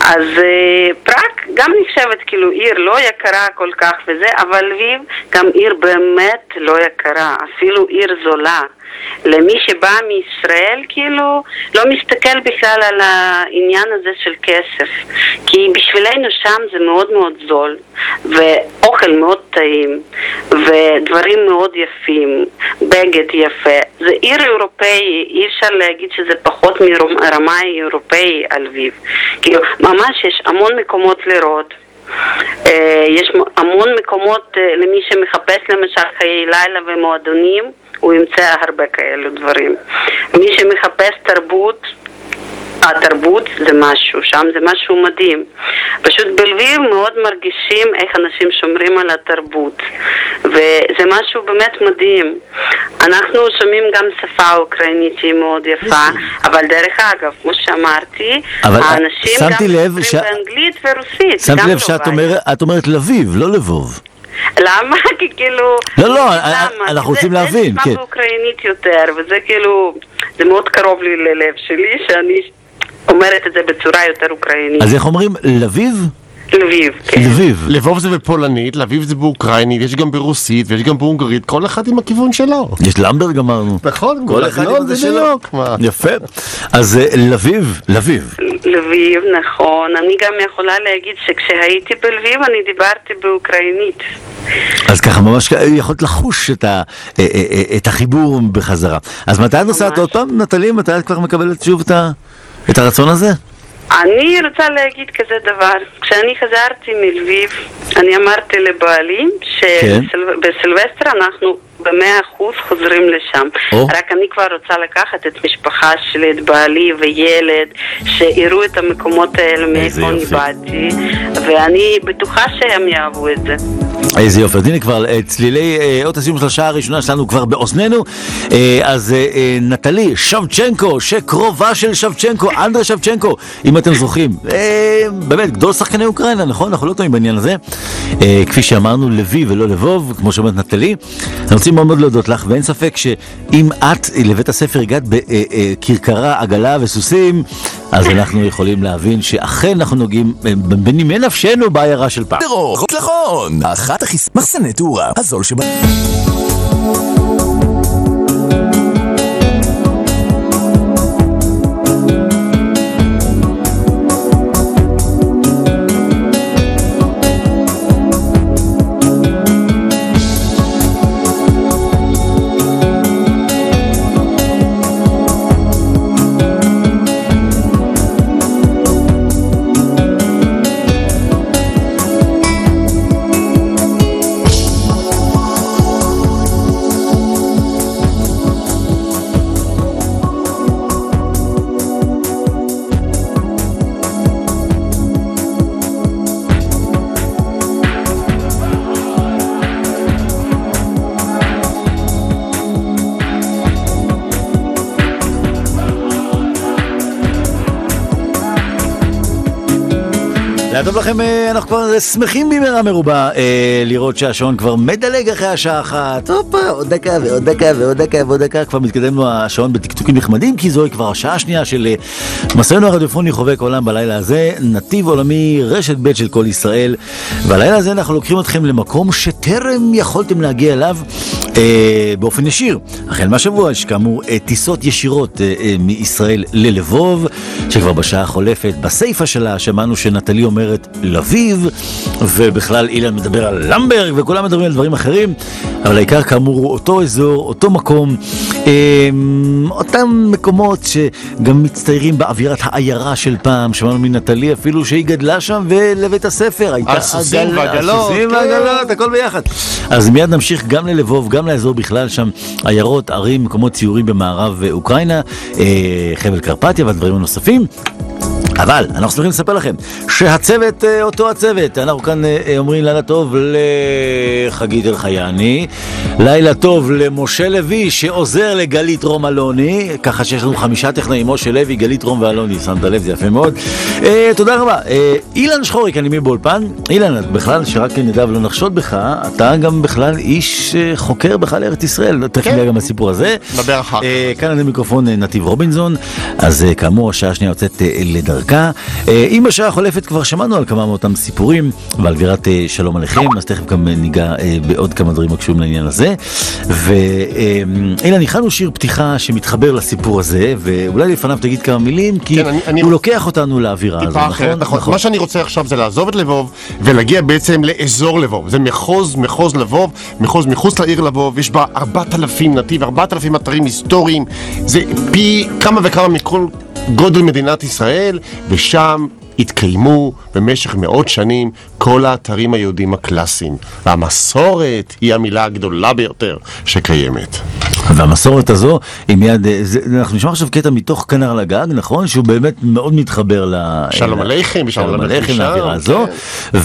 אז אה, פראג גם נחשבת כאילו עיר לא יקרה כל כך וזה, אבל לביב גם עיר באמת לא יקרה, אפילו עיר זולה. למי שבא מישראל, כאילו, לא מסתכל בכלל על העניין הזה של כסף. כי בשבילנו שם זה מאוד מאוד זול, ואוכל מאוד טעים, ודברים מאוד יפים, בגד יפה. זה עיר אירופאי, אי אפשר להגיד שזה פחות מרמה אירופאי על לביב. כאילו, ממש יש המון מקומות לראות. אה, יש המון מקומות אה, למי שמחפש למשל חיי לילה ומועדונים, הוא ימצא הרבה כאלו דברים. מי שמחפש תרבות, התרבות זה משהו, שם זה משהו מדהים. פשוט בלביב מאוד מרגישים איך אנשים שומרים על התרבות, וזה משהו באמת מדהים. אנחנו שומעים גם שפה אוקראינית שהיא מאוד יפה, אבל דרך אגב, כמו שאמרתי, אה, האנשים גם לב מדברים ש- באנגלית ורוסית, שמתי לב לא שאת את אומרת לביב, לא לבוב. למה? [LAUGHS] כי כאילו... לא, לא, למה? אנחנו כי רוצים זה- להבין, זה כן. נשמע באוקראינית יותר, וזה כאילו... זה מאוד קרוב לי ללב שלי, שאני אומרת את זה בצורה יותר אוקראינית. אז איך אומרים, לביב? לביב, כן. לביב. לבוב זה בפולנית, לביב זה באוקראינית, יש גם ברוסית ויש גם בהונגרית, כל אחד עם הכיוון שלו. יש למברג אמרנו. נכון, כל אחד עם זה שלו. יפה. אז אה, לביב, לביב. לביב, נכון. אני גם יכולה להגיד שכשהייתי בלביב אני דיברתי באוקראינית. אז ככה ממש יכולת לחוש את, ה, אה, אה, את החיבור בחזרה. אז מתי את נוסעת. עוד פעם, נטלי? מתי את כבר מקבלת שוב את, ה, את הרצון הזה? אני רוצה להגיד כזה דבר, כשאני חזרתי מלביב, אני אמרתי לבעלי כן. שבסילבסטר אנחנו במאה אחוז חוזרים לשם. או. רק אני כבר רוצה לקחת את משפחה שלי, את בעלי וילד, שיראו את המקומות האלה מאיפה אני. באתי, ואני בטוחה שהם יאהבו את זה. איזה יופי, אז הנה כבר אה, צלילי אה, אות הסיום של השעה הראשונה שלנו כבר באוזנינו. אה, אז נטלי שבצ'נקו, שקרובה של שבצ'נקו, אנדרי שבצ'נקו, אם אתם זוכרים. באמת, גדול שחקני אוקראינה, נכון? אנחנו לא טועים בעניין הזה. כפי שאמרנו, לוי ולא לבוב, כמו שאומרת נטלי. אני רוצה מאוד מאוד להודות לך, ואין ספק שאם את לבית הספר הגעת בכרכרה, עגלה וסוסים, אז אנחנו יכולים להבין שאכן אנחנו נוגעים אה, בנימי נפשנו בעיירה של פעם. טרור, נכון, אחת החיס... מחסני תאורה, הזול שבה... היה טוב לכם, אה, אנחנו כבר שמחים במהרה מרובה אה, לראות שהשעון כבר מדלג אחרי השעה אחת. הופה, עוד דקה ועוד דקה ועוד דקה ועוד דקה, כבר מתקדם לו השעון בטקטוקים נחמדים, כי זוהי כבר השעה השנייה של אה, מסענו הרדיופוני חובק עולם בלילה הזה, נתיב עולמי, רשת ב' של כל ישראל. והלילה הזה אנחנו לוקחים אתכם למקום שטרם יכולתם להגיע אליו אה, באופן ישיר. החל מהשבוע יש כאמור אה, טיסות ישירות אה, אה, מישראל ללבוב, שכבר בשעה החולפת, בסיפה שלה, שמענו שנטלי אומרת לביב, ובכלל אילן מדבר על למברג, וכולם מדברים על דברים אחרים, אבל העיקר כאמור הוא אותו אזור, אותו מקום, אה, אותם מקומות שגם מצטיירים באווירת העיירה של פעם, שמענו מנטלי אפילו שהיא גדלה שם, ולבית הספר הייתה הסוסים עגלה- והעגלות, הסוסים כן. והעגלות, הכל ביחד. אז מיד נמשיך גם ללבוב, גם לאזור בכלל שם, עיירות, ערים, מקומות ציורים במערב אוקראינה, אה, חבל קרפטיה והדברים הנוספים. אבל אנחנו שמחים לספר לכם שהצוות, אה, אותו הצוות, אנחנו כאן אה, אה, אומרים לילה טוב לחגית אלחייני, לילה טוב למשה לוי שעוזר לגלית רום אלוני, ככה שיש לנו חמישה טכנאים, משה לוי, גלית רום ואלוני, שמת לב, זה יפה מאוד. אה, תודה רבה. אה, אילן שחוריק, אני מי באולפן. אילן, את בכלל, שרק נדע ולא נחשוד בך, אתה גם בכלל איש חוקר בכלל ארץ ישראל, תכף נראה גם הסיפור הזה. נדבר אחר כך. כאן על המיקרופון נתיב רובינזון, אז כאמור השעה השנייה יוצאת אה, לדרכה. אה, אם בשעה החולפת כבר שמענו על כמה מאותם סיפורים ועל אווירת אה, שלום עליכם, אז תכף גם אה, ניגע אה, בעוד כמה דברים הקשורים לעניין הזה. והנה, הכנו שיר פתיחה שמתחבר לסיפור הזה, ואולי לפניו תגיד כמה מילים, כי כן, אני- אני- הוא לוקח אותנו לאווירה הזו, טיפה אחרת, נכון? נכון. מה שאני רוצה עכשיו זה לעזוב את לבוב ולהגיע בעצם לאזור לבוב. זה מחוז, מחוז לבוב, מחוז מחוץ לעיר לבוב, יש בה 4,000 נתיב, 4,000 אתרים היסטוריים, זה פי כמה וכמה מכל גודל מדינת ישראל, ושם התקיימו במשך מאות שנים כל האתרים היהודים הקלאסיים. והמסורת היא המילה הגדולה ביותר שקיימת. והמסורת הזו היא מיד, אה, זה, אנחנו נשמע עכשיו קטע מתוך כנר על הגג, נכון? שהוא באמת מאוד מתחבר ל... שלום עליכם, שלום עליכם לאווירה הזו. כן.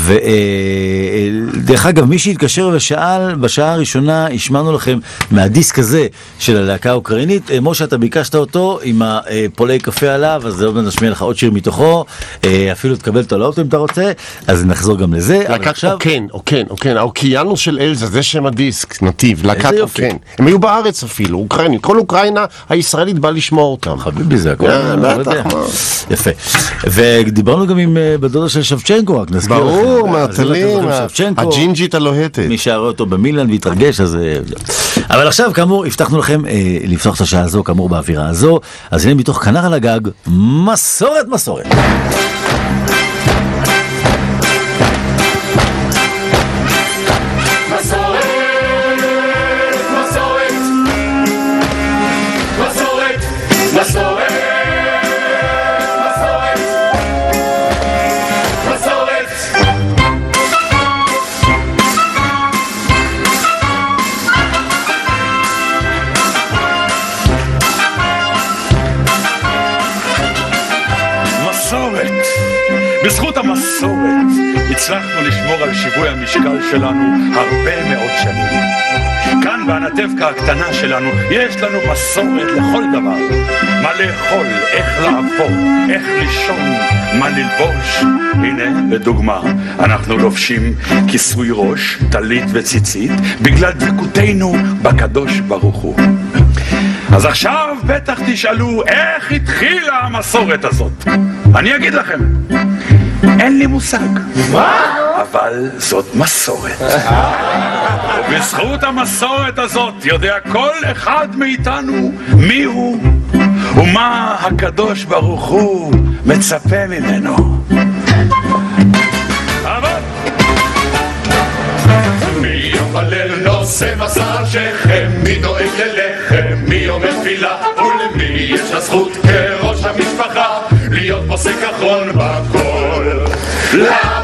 ודרך אגב, מי שהתקשר ושאל, בשעה הראשונה השמענו לכם מהדיסק הזה של הלהקה האוקראינית. אה, משה, אתה ביקשת אותו עם הפולי קפה עליו, אז עוד מעט נשמיע לך עוד שיר מתוכו. אה, אפילו תקבל אותו לאוטו אם אתה רוצה, אז נחזור גם לזה. להקת עכשיו... אוקן, אוקן, אוקן, האוקיינוס של אלזה, זה שם הדיסק, נתיב, להקת. אוקן. הם היו בארץ אפילו, אוקראינית. כל אוקראינה הישראלית באה לשמוע אותם. חביבי זה הכל. אני לא. יפה. ודיברנו גם עם אה, בת דודה של שבצ'נקו, רק נזכיר לכם. ברור, מהטלים, שבצ'נקו, הג'ינג'ית הלוהטת. מי רואה אותו במילאן והתרגש, אז... אה. אבל עכשיו, כאמור, הבטחנו לכם אה, לפתוח את השעה הזו, כאמור, באווירה הזו. אז הנה מתוך כנר על הגג, מסורת. מסורת. לשמור על שיווי המשקל שלנו הרבה מאוד שנים. כאן באנטבקה הקטנה שלנו יש לנו מסורת לכל דבר. מה לאכול, איך לעבוד, איך לישון, מה ללבוש. הנה, לדוגמה, אנחנו לובשים כיסוי ראש, טלית וציצית, בגלל דבקותנו בקדוש ברוך הוא. אז עכשיו בטח תשאלו איך התחילה המסורת הזאת. אני אגיד לכם, אין לי מושג. מה? אבל זאת מסורת. ובזכות המסורת הזאת יודע כל אחד מאיתנו מי הוא ומה הקדוש ברוך הוא מצפה ממנו. מי מסר שכם, מי דואג ללחם, מי אומר תפילה, ולמי יש הזכות כראש המשפחה להיות פוסק אחרון בכל. למה?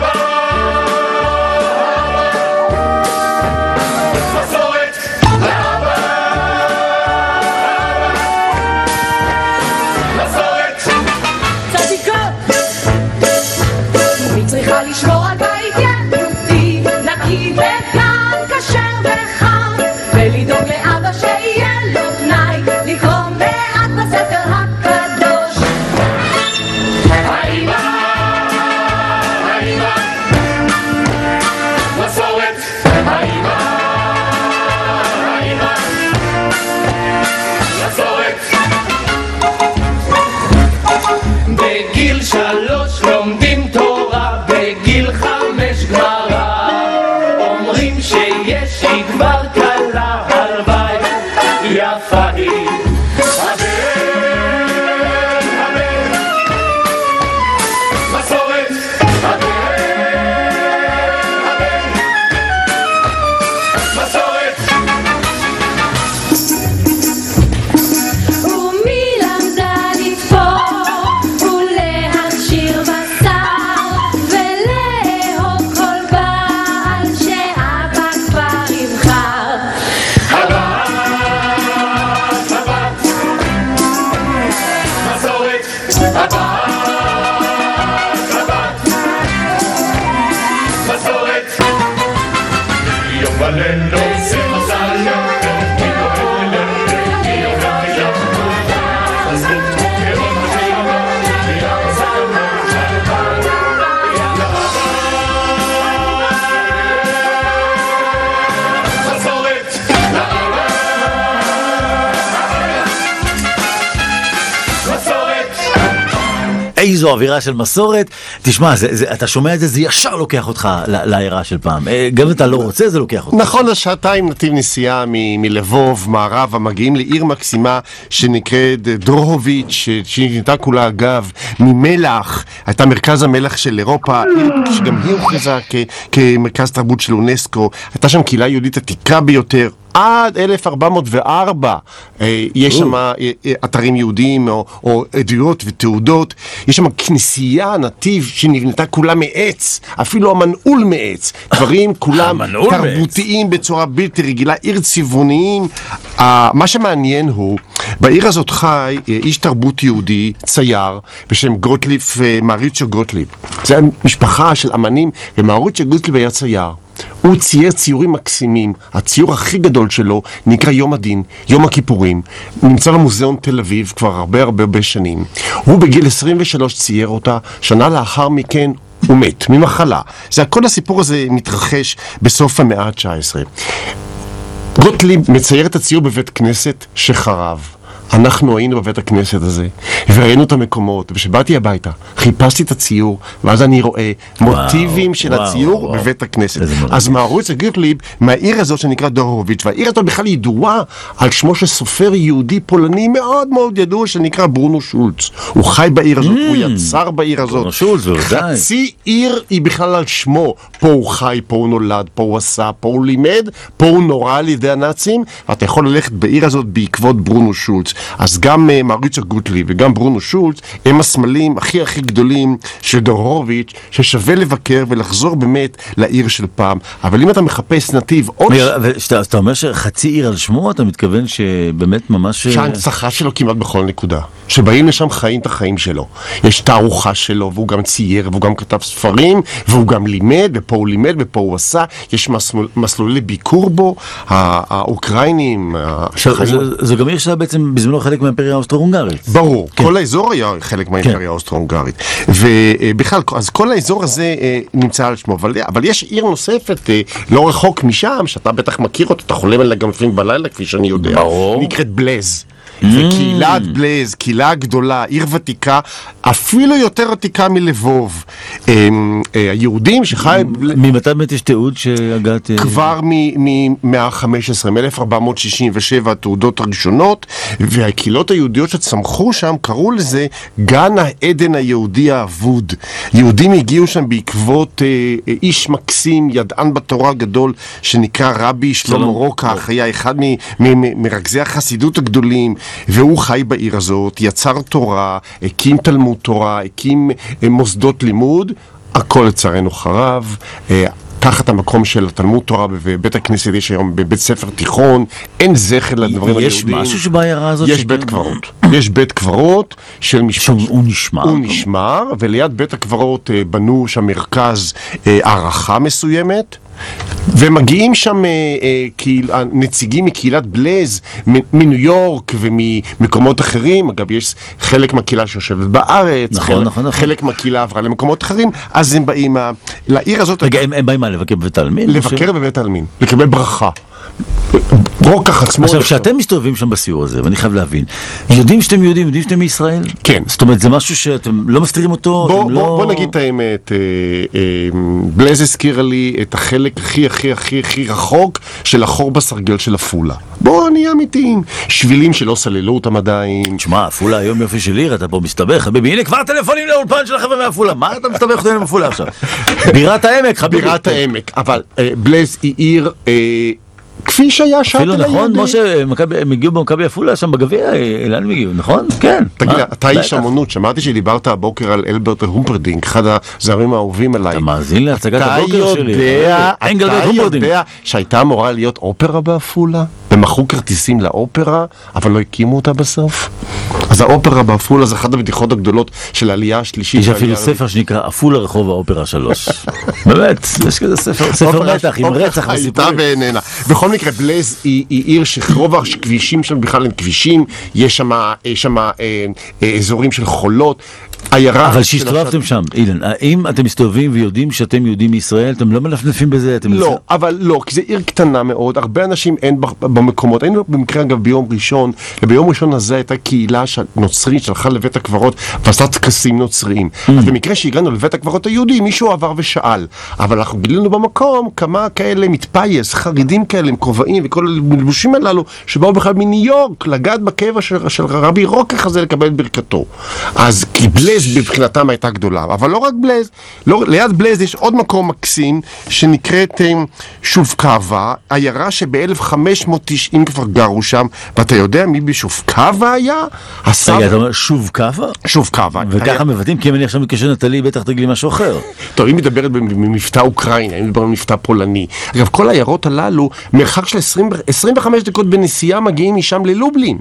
איזו אווירה של מסורת. תשמע, זה, זה, אתה שומע את זה, זה ישר לוקח אותך לעיירה של פעם. אה, גם אם אתה לא רוצה, זה לוקח אותך. נכון, השעתיים נתיב נסיעה מ- מלבוב, מערבה, מגיעים לעיר מקסימה שנקראת דרוהוביץ', ש- שנהייתה כולה אגב ממלח, הייתה מרכז המלח של אירופה, שגם היא הוכרזה כמרכז תרבות של אונסקו, הייתה שם קהילה יהודית עתיקה ביותר. עד 1404 אה, יש שם אה, אה, אתרים יהודיים או, או עדויות ותעודות, יש שם כנסייה נתיב שנבנתה כולה מעץ, אפילו המנעול מעץ, דברים כולם המנעול מעץ. תרבותיים בצורה בלתי רגילה, עיר צבעוניים. אה, מה שמעניין הוא, בעיר הזאת חי איש תרבות יהודי, צייר, בשם גוטליב, אה, מעריצ'ו גוטליב. זה היה משפחה של אמנים, ומעריצ'ו גוטליב היה צייר. הוא צייר ציורים מקסימים, הציור הכי גדול שלו נקרא יום הדין, יום הכיפורים, נמצא במוזיאון תל אביב כבר הרבה הרבה הרבה שנים. הוא בגיל 23 צייר אותה, שנה לאחר מכן הוא מת, ממחלה. זה כל הסיפור הזה מתרחש בסוף המאה ה-19. גוטליב מצייר את הציור בבית כנסת שחרב. אנחנו היינו בבית הכנסת הזה, וראינו את המקומות, וכשבאתי הביתה, חיפשתי את הציור, ואז אני רואה מוטיבים של וואו, הציור וואו. בבית הכנסת. אז מערוץ גוטליב, מהעיר הזאת שנקרא דורוביץ', והעיר הזאת בכלל ידועה על שמו של סופר יהודי פולני מאוד מאוד ידוע שנקרא ברונו שולץ. הוא חי בעיר הזאת, הוא יצר בעיר הזאת. Mm. ברונו שולץ, בוודאי. חצי עיר היא בכלל על שמו. פה הוא חי, פה הוא נולד, פה הוא עשה, פה הוא לימד, פה הוא נורה על ידי הנאצים, ואתה יכול ללכת בעיר הזאת בעקבות ברונו שולץ. אז גם uh, מעריצה גוטלי וגם ברונו שולץ הם הסמלים הכי הכי גדולים של דורוביץ', ששווה לבקר ולחזור באמת לעיר של פעם. אבל אם אתה מחפש נתיב עוד... רגע, ושאתה- אז אתה אומר שחצי עיר על שמו, אתה מתכוון שבאמת ממש... אה, שההנצחה שלו כמעט בכל נקודה. שבאים לשם חיים את החיים שלו. יש תערוכה שלו, והוא גם צייר, והוא גם כתב ספרים, והוא גם לימד, ופה הוא לימד, ופה הוא עשה. יש מסלול, מסלולי ביקור בו, האוקראינים, זה גם עיר שהיה בעצם בזמנו חלק מהאימפריה האוסטרו-הונגרית. ברור, כל האזור היה חלק מהאימפריה כן. האוסטרו-הונגרית. ובכלל, אז כל האזור הזה אה, נמצא על שמו. אבל, אבל יש עיר נוספת, אה, לא רחוק משם, שאתה בטח מכיר אותה, אתה חולם עליה גם לפעמים בלילה, כפי שאני יודע. ברור. נקראת בלז. וקהילת בלז, קהילה גדולה, עיר ותיקה, אפילו יותר ותיקה מלבוב. אה, אה, היהודים שחי... ממתי באמת יש תיעוד שהגעת... אה, כבר ממאה ה-15, מ-1467 התעודות הראשונות, והקהילות היהודיות שצמחו שם, קראו לזה גן העדן היהודי האבוד. יהודים הגיעו שם בעקבות אה, איש מקסים, ידען בתורה גדול, שנקרא רבי שלמה. רוקח, היה אחד מרכזי החסידות הגדולים, והוא חי בעיר הזאת, יצר תורה, הקים תלמוד תורה, הקים אה, מוסדות לימוד. הכל לצערנו חרב. אה, תחת המקום של התלמוד תורה בבית הכנסת יש היום בבית ספר תיכון, אין זכר לדברים יש היהודיים. משהו שבעיירה הזאת יש שכן- בית קברות. יש בית קברות של משפחה. שהוא נשמר. הוא נשמר, וליד בית הקברות אה, בנו שם מרכז הערכה מסוימת. ומגיעים שם אה, אה, קהיל, נציגים מקהילת בלז מניו יורק וממקומות אחרים, אגב יש חלק מהקהילה שיושבת בארץ, נכון, חלק, נכון, נכון. חלק מהקהילה עברה למקומות אחרים, אז הם באים, ה- לעיר הזאת, רגע, הם הם באים מה, לבקר בבית העלמין? לבקר בבית העלמין, לקבל ברכה. רוקח עצמו, עכשיו. כשאתם מסתובבים שם בסיור הזה, ואני חייב להבין, יודעים שאתם יהודים, יודעים שאתם מישראל? כן. זאת אומרת, זה משהו שאתם לא מסתירים אותו? בוא, בוא, לא... בוא נגיד את האמת, אה, אה, בלז הזכירה לי את החלק הכי הכי הכי הכי רחוק של החור בסרגל של עפולה. בואו נהיה אמיתיים. שבילים שלא סללו אותם עדיין. תשמע, עפולה היום יופי של עיר, אתה פה מסתבך, חביבי, הנה כבר טלפונים לאולפן של החבר'ה מעפולה, מה אתה מסתבך אותנו עם עפולה עכשיו? [LAUGHS] בירת העמק, חביבי. בירת העמק. אבל אה, בלז היא עיר... אה, כפי שהיה שאטל אפילו נכון. משה, הם הגיעו במכבי עפולה שם בגביע, אה, לאן הם הגיעו, נכון? כן. תגיד, מה? אתה איש. אמנות, שמעתי שדיברת הבוקר על אלברט הומפרדינג, אחד הזרים האהובים עליי. אתה מאזין להצגת אתה הבוקר שלי. יודע, אנגלברט אתה הומפרדינג. יודע שהייתה אמורה להיות אופרה בעפולה, ומכרו כרטיסים לאופרה, אבל לא הקימו אותה בסוף. אז האופרה בעפולה זה אחת הבדיחות הגדולות של העלייה השלישית. יש אפילו ספר שנקרא עפולה רחוב האופרה שלוש. [LAUGHS] באמת, יש כזה ספר, ספר מתח עם רצח הייתה וסיפורים. ואיננה. בכל מקרה, בלז היא, היא עיר שרוב הכבישים שם בכלל הם כבישים, יש שם, אה, אה, אזורים של חולות. עיירה... אבל שהסתובבתם שם, אילן, האם אתם מסתובבים ויודעים שאתם יהודים מישראל? אתם לא מנפנפים בזה? אתם לא, אבל לא, כי זו עיר קטנה מאוד, הרבה אנשים אין במקומות. היינו במקרה אגב ביום ראשון, וביום ראשון הזה הייתה קהילה נוצרית שהלכה לבית הקברות ועשתה טקסים נוצריים. אז במקרה שהגענו לבית הקברות היהודי, מישהו עבר ושאל. אבל אנחנו גילינו במקום כמה כאלה מתפייס, חרדים כאלה כובעים וכל המלבושים הללו, שבאו בכלל מניו יורק לגעת בקבע של, של רבי רוקח הזה לקבל את ברכתו. אז כי בלז מבחינתם הייתה גדולה, אבל לא רק בלז, לא, ליד בלז יש עוד מקום מקסים שנקראת אה, שובקאווה, עיירה שב-1590 כבר גרו שם, ואתה יודע מי בשובקאווה היה? הסבא... רגע, אתה אומר שוב קאבה? שובקאווה. וככה היה- מבטאים? כי אם אני עכשיו מקשר נטלי, בטח תגיד לי משהו אחר. טוב, היא מדברת במבטא אוקראינה, היא מדברת במבטא פולני. אגב, כל העיירות הללו, מרחק של 20, 25 דקות בנסיעה מגיעים משם ללובלין.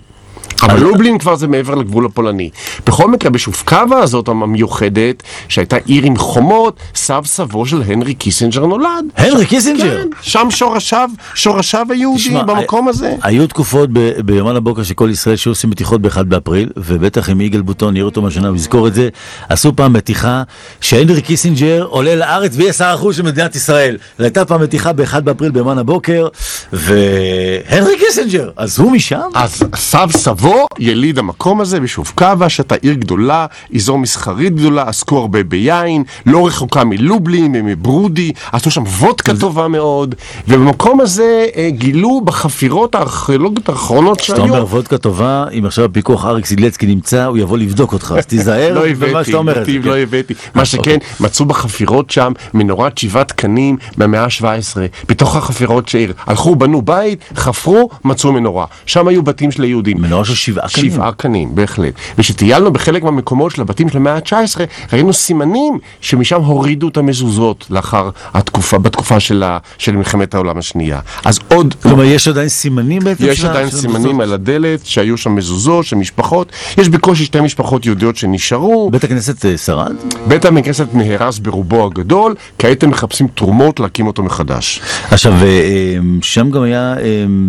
אבל לובלין כבר זה מעבר לגבול הפולני. בכל מקרה, בשופקבה הזאת המיוחדת, שהייתה עיר עם חומות, סב סבו של הנרי קיסינג'ר נולד. הנרי קיסינג'ר? כן, שם שורשיו, שורשיו היהודים, במקום הזה. היו תקופות ביומן הבוקר של קול ישראל שהיו עושים מתיחות ב-1 באפריל, ובטח אם יגאל בוטון יראה אותו מהשנה הוא יזכור את זה, עשו פעם מתיחה שהנרי קיסינג'ר עולה לארץ ויהיה שר החוץ של מדינת ישראל. הייתה פעם מתיחה ב-1 באפריל ביומן הבוקר, והנרי קיסינג'ר, אז הוא משם? אז סב סבו יליד המקום הזה בשופקבה, שהייתה עיר גדולה, אזור מסחרית גדולה, עסקו הרבה ביין, לא רחוקה מלובלין ומברודי, עשו שם וודקה טובה מאוד, ובמקום הזה אה, גילו בחפירות הארכיאולוגיות האחרונות כשאתה שהיו... אומר וודקה טובה, אם עכשיו הפיקוח אריק סילצקי נמצא, הוא יבוא לבדוק אותך, אז תיזהר [LAUGHS] לא במה שאתה אומר. נתיב כן. לא הבאתי. מה שכן, מצאו בחפירות שם מנורת שבעת קנים מהמאה ה-17, בתוך החפירות שהעיר. הלכו, בנו בית, חפרו, מצאו מנורה. שם היו בתים של היהודים. מנורה של שבעה קנים. שבעה קנים, בהחלט. וכשטיילנו בחלק מהמקומות של הבתים של המאה ה-19, ראינו סימנים שמשם הורידו את המזוזות לאחר התקופה, בתקופה של, ה, של מלחמת העולם השנייה. אז עוד... כלומר, יש עדיין סימנים בעצם? יש עדיין של סימנים? על הדלת שהיו שם מזוזות של משפחות. יש בקושי שתי משפחות יהודיות שנשארו. בית הכנסת אה, שרד? בית הכנסת נהרס ברובו הגדול, כעת הם מחפשים תרומות להקים אותו מחדש. עכשיו, אה, אה, שם גם היה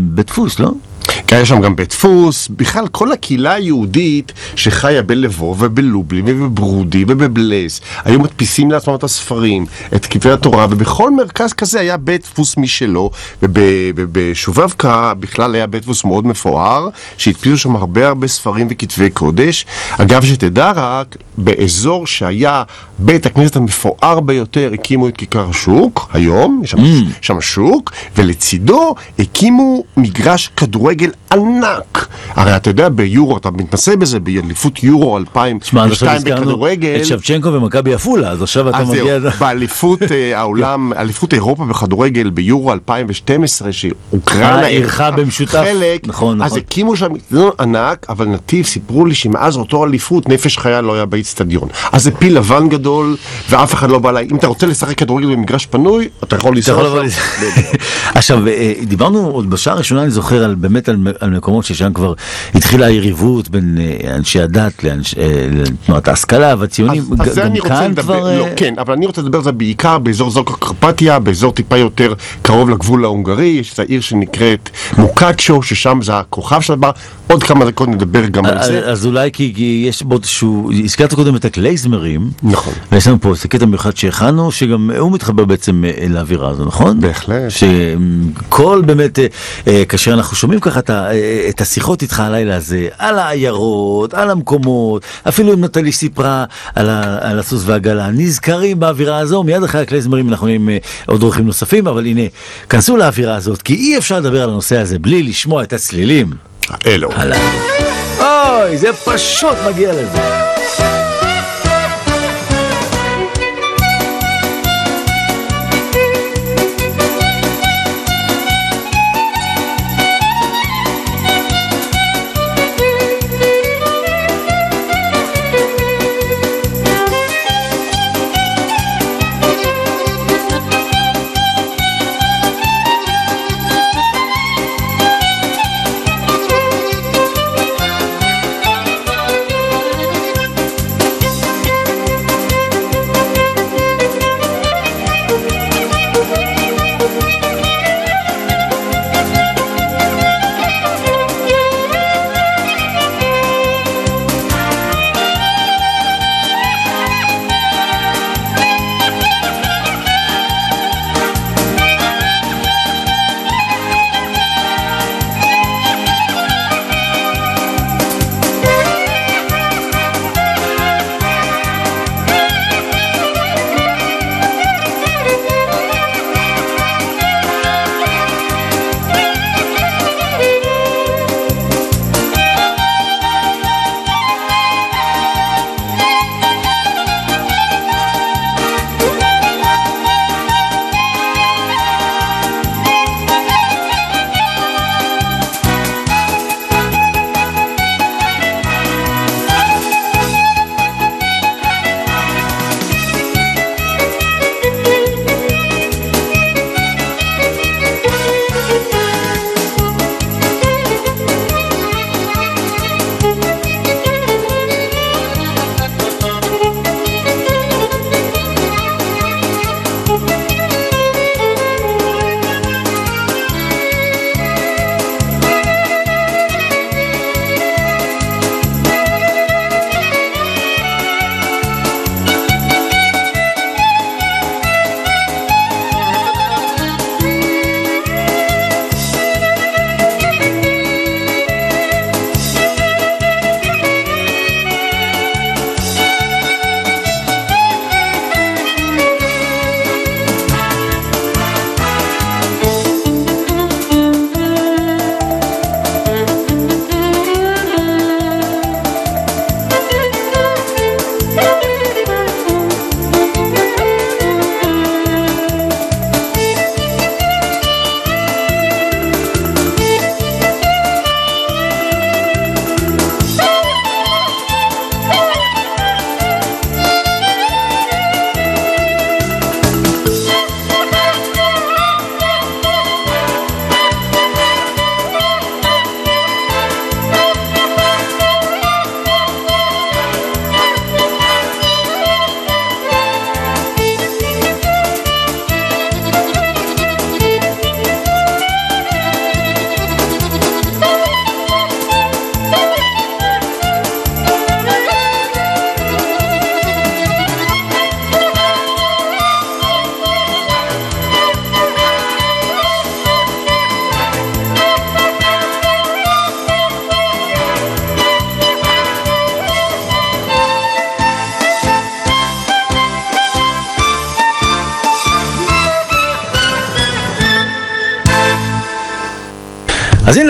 בית דפוס, לא? כי היה שם גם בית דפוס, בכלל כל הקהילה היהודית שחיה בלבוב ובלובלין ובברודי ובבלס, היו מדפיסים לעצמם את הספרים, את כתבי התורה, ובכל מרכז כזה היה בית דפוס משלו, וב- ובשובבקה בכלל היה בית דפוס מאוד מפואר, שהדפיסו שם הרבה הרבה ספרים וכתבי קודש. אגב, שתדע רק, באזור שהיה בית הכנסת המפואר ביותר, הקימו את כיכר השוק, היום, יש שם, שם שוק, ולצידו הקימו מגרש כדורגל ענק. הרי אתה יודע, ביורו, אתה מתנסה בזה, באליפות יורו שמע, עד עכשיו 2002 הזכרנו בכדורגל. את שבצ'נקו ומכבי עפולה, אז עכשיו אתה אז זהו, מגיע... באליפות אה, העולם, אליפות אירופה בכדורגל ביורו 2012, שאוקראינה אה, אירחה במשותף. חלק, נכון, אז נכון. הקימו שם אצטדיון ענק, אבל נתיב סיפרו לי שמאז אותו אליפות נפש חיה לא היה באיצטדיון. אז זה פיל לבן גדול, ואף אחד לא בא אליי. אם אתה רוצה לשחק כדורגל במגרש פנוי, אתה יכול לנסוע שם. [LAUGHS] עכשיו, אה, דיברנו עוד בשעה הראשונה, אני זוכר, על, באמת על, על מקומות ששם כבר התחילה היריבות בין אה, אנשי הדת אה, לתנועת ההשכלה והציונים. אז, אז ג- זה גם כאן לדבר, כבר... לא, אה, כן, אבל אני רוצה לדבר על זה בעיקר באזור זוקו קרפטיה, באזור טיפה יותר קרוב לגבול ההונגרי, יש את העיר שנקראת מוקאצ'ו, ששם זה הכוכב של הדבר, עוד כמה דקות נדבר גם על זה. אז אולי כי יש בו איזשהו, הזכרת קודם את הקלייזמרים, נכון. ויש לנו פה איזה קטע מיוחד שהכנו, שגם הוא מתחבר בעצם אה, לאווירה הזו, נכון? בהחלט. שכל באמת, אה, אה, כאשר אנחנו שומעים ככה את ה- אה, את השיחות איתך הלילה הזה, על העיירות, על המקומות, אפילו אם נטלי סיפרה על ה- על הסוס והעגלה, נזכרים באווירה הזו, מיד אחרי הקלייזמרים אנחנו עם אה, עוד אורחים נוספים, אבל הנה, כנסו לאווירה הזאת, כי אי אפשר לדבר על הנושא הזה בלי לשמוע את הצלילים. אלו. הלאה. אוי, זה פשוט מגיע לזה.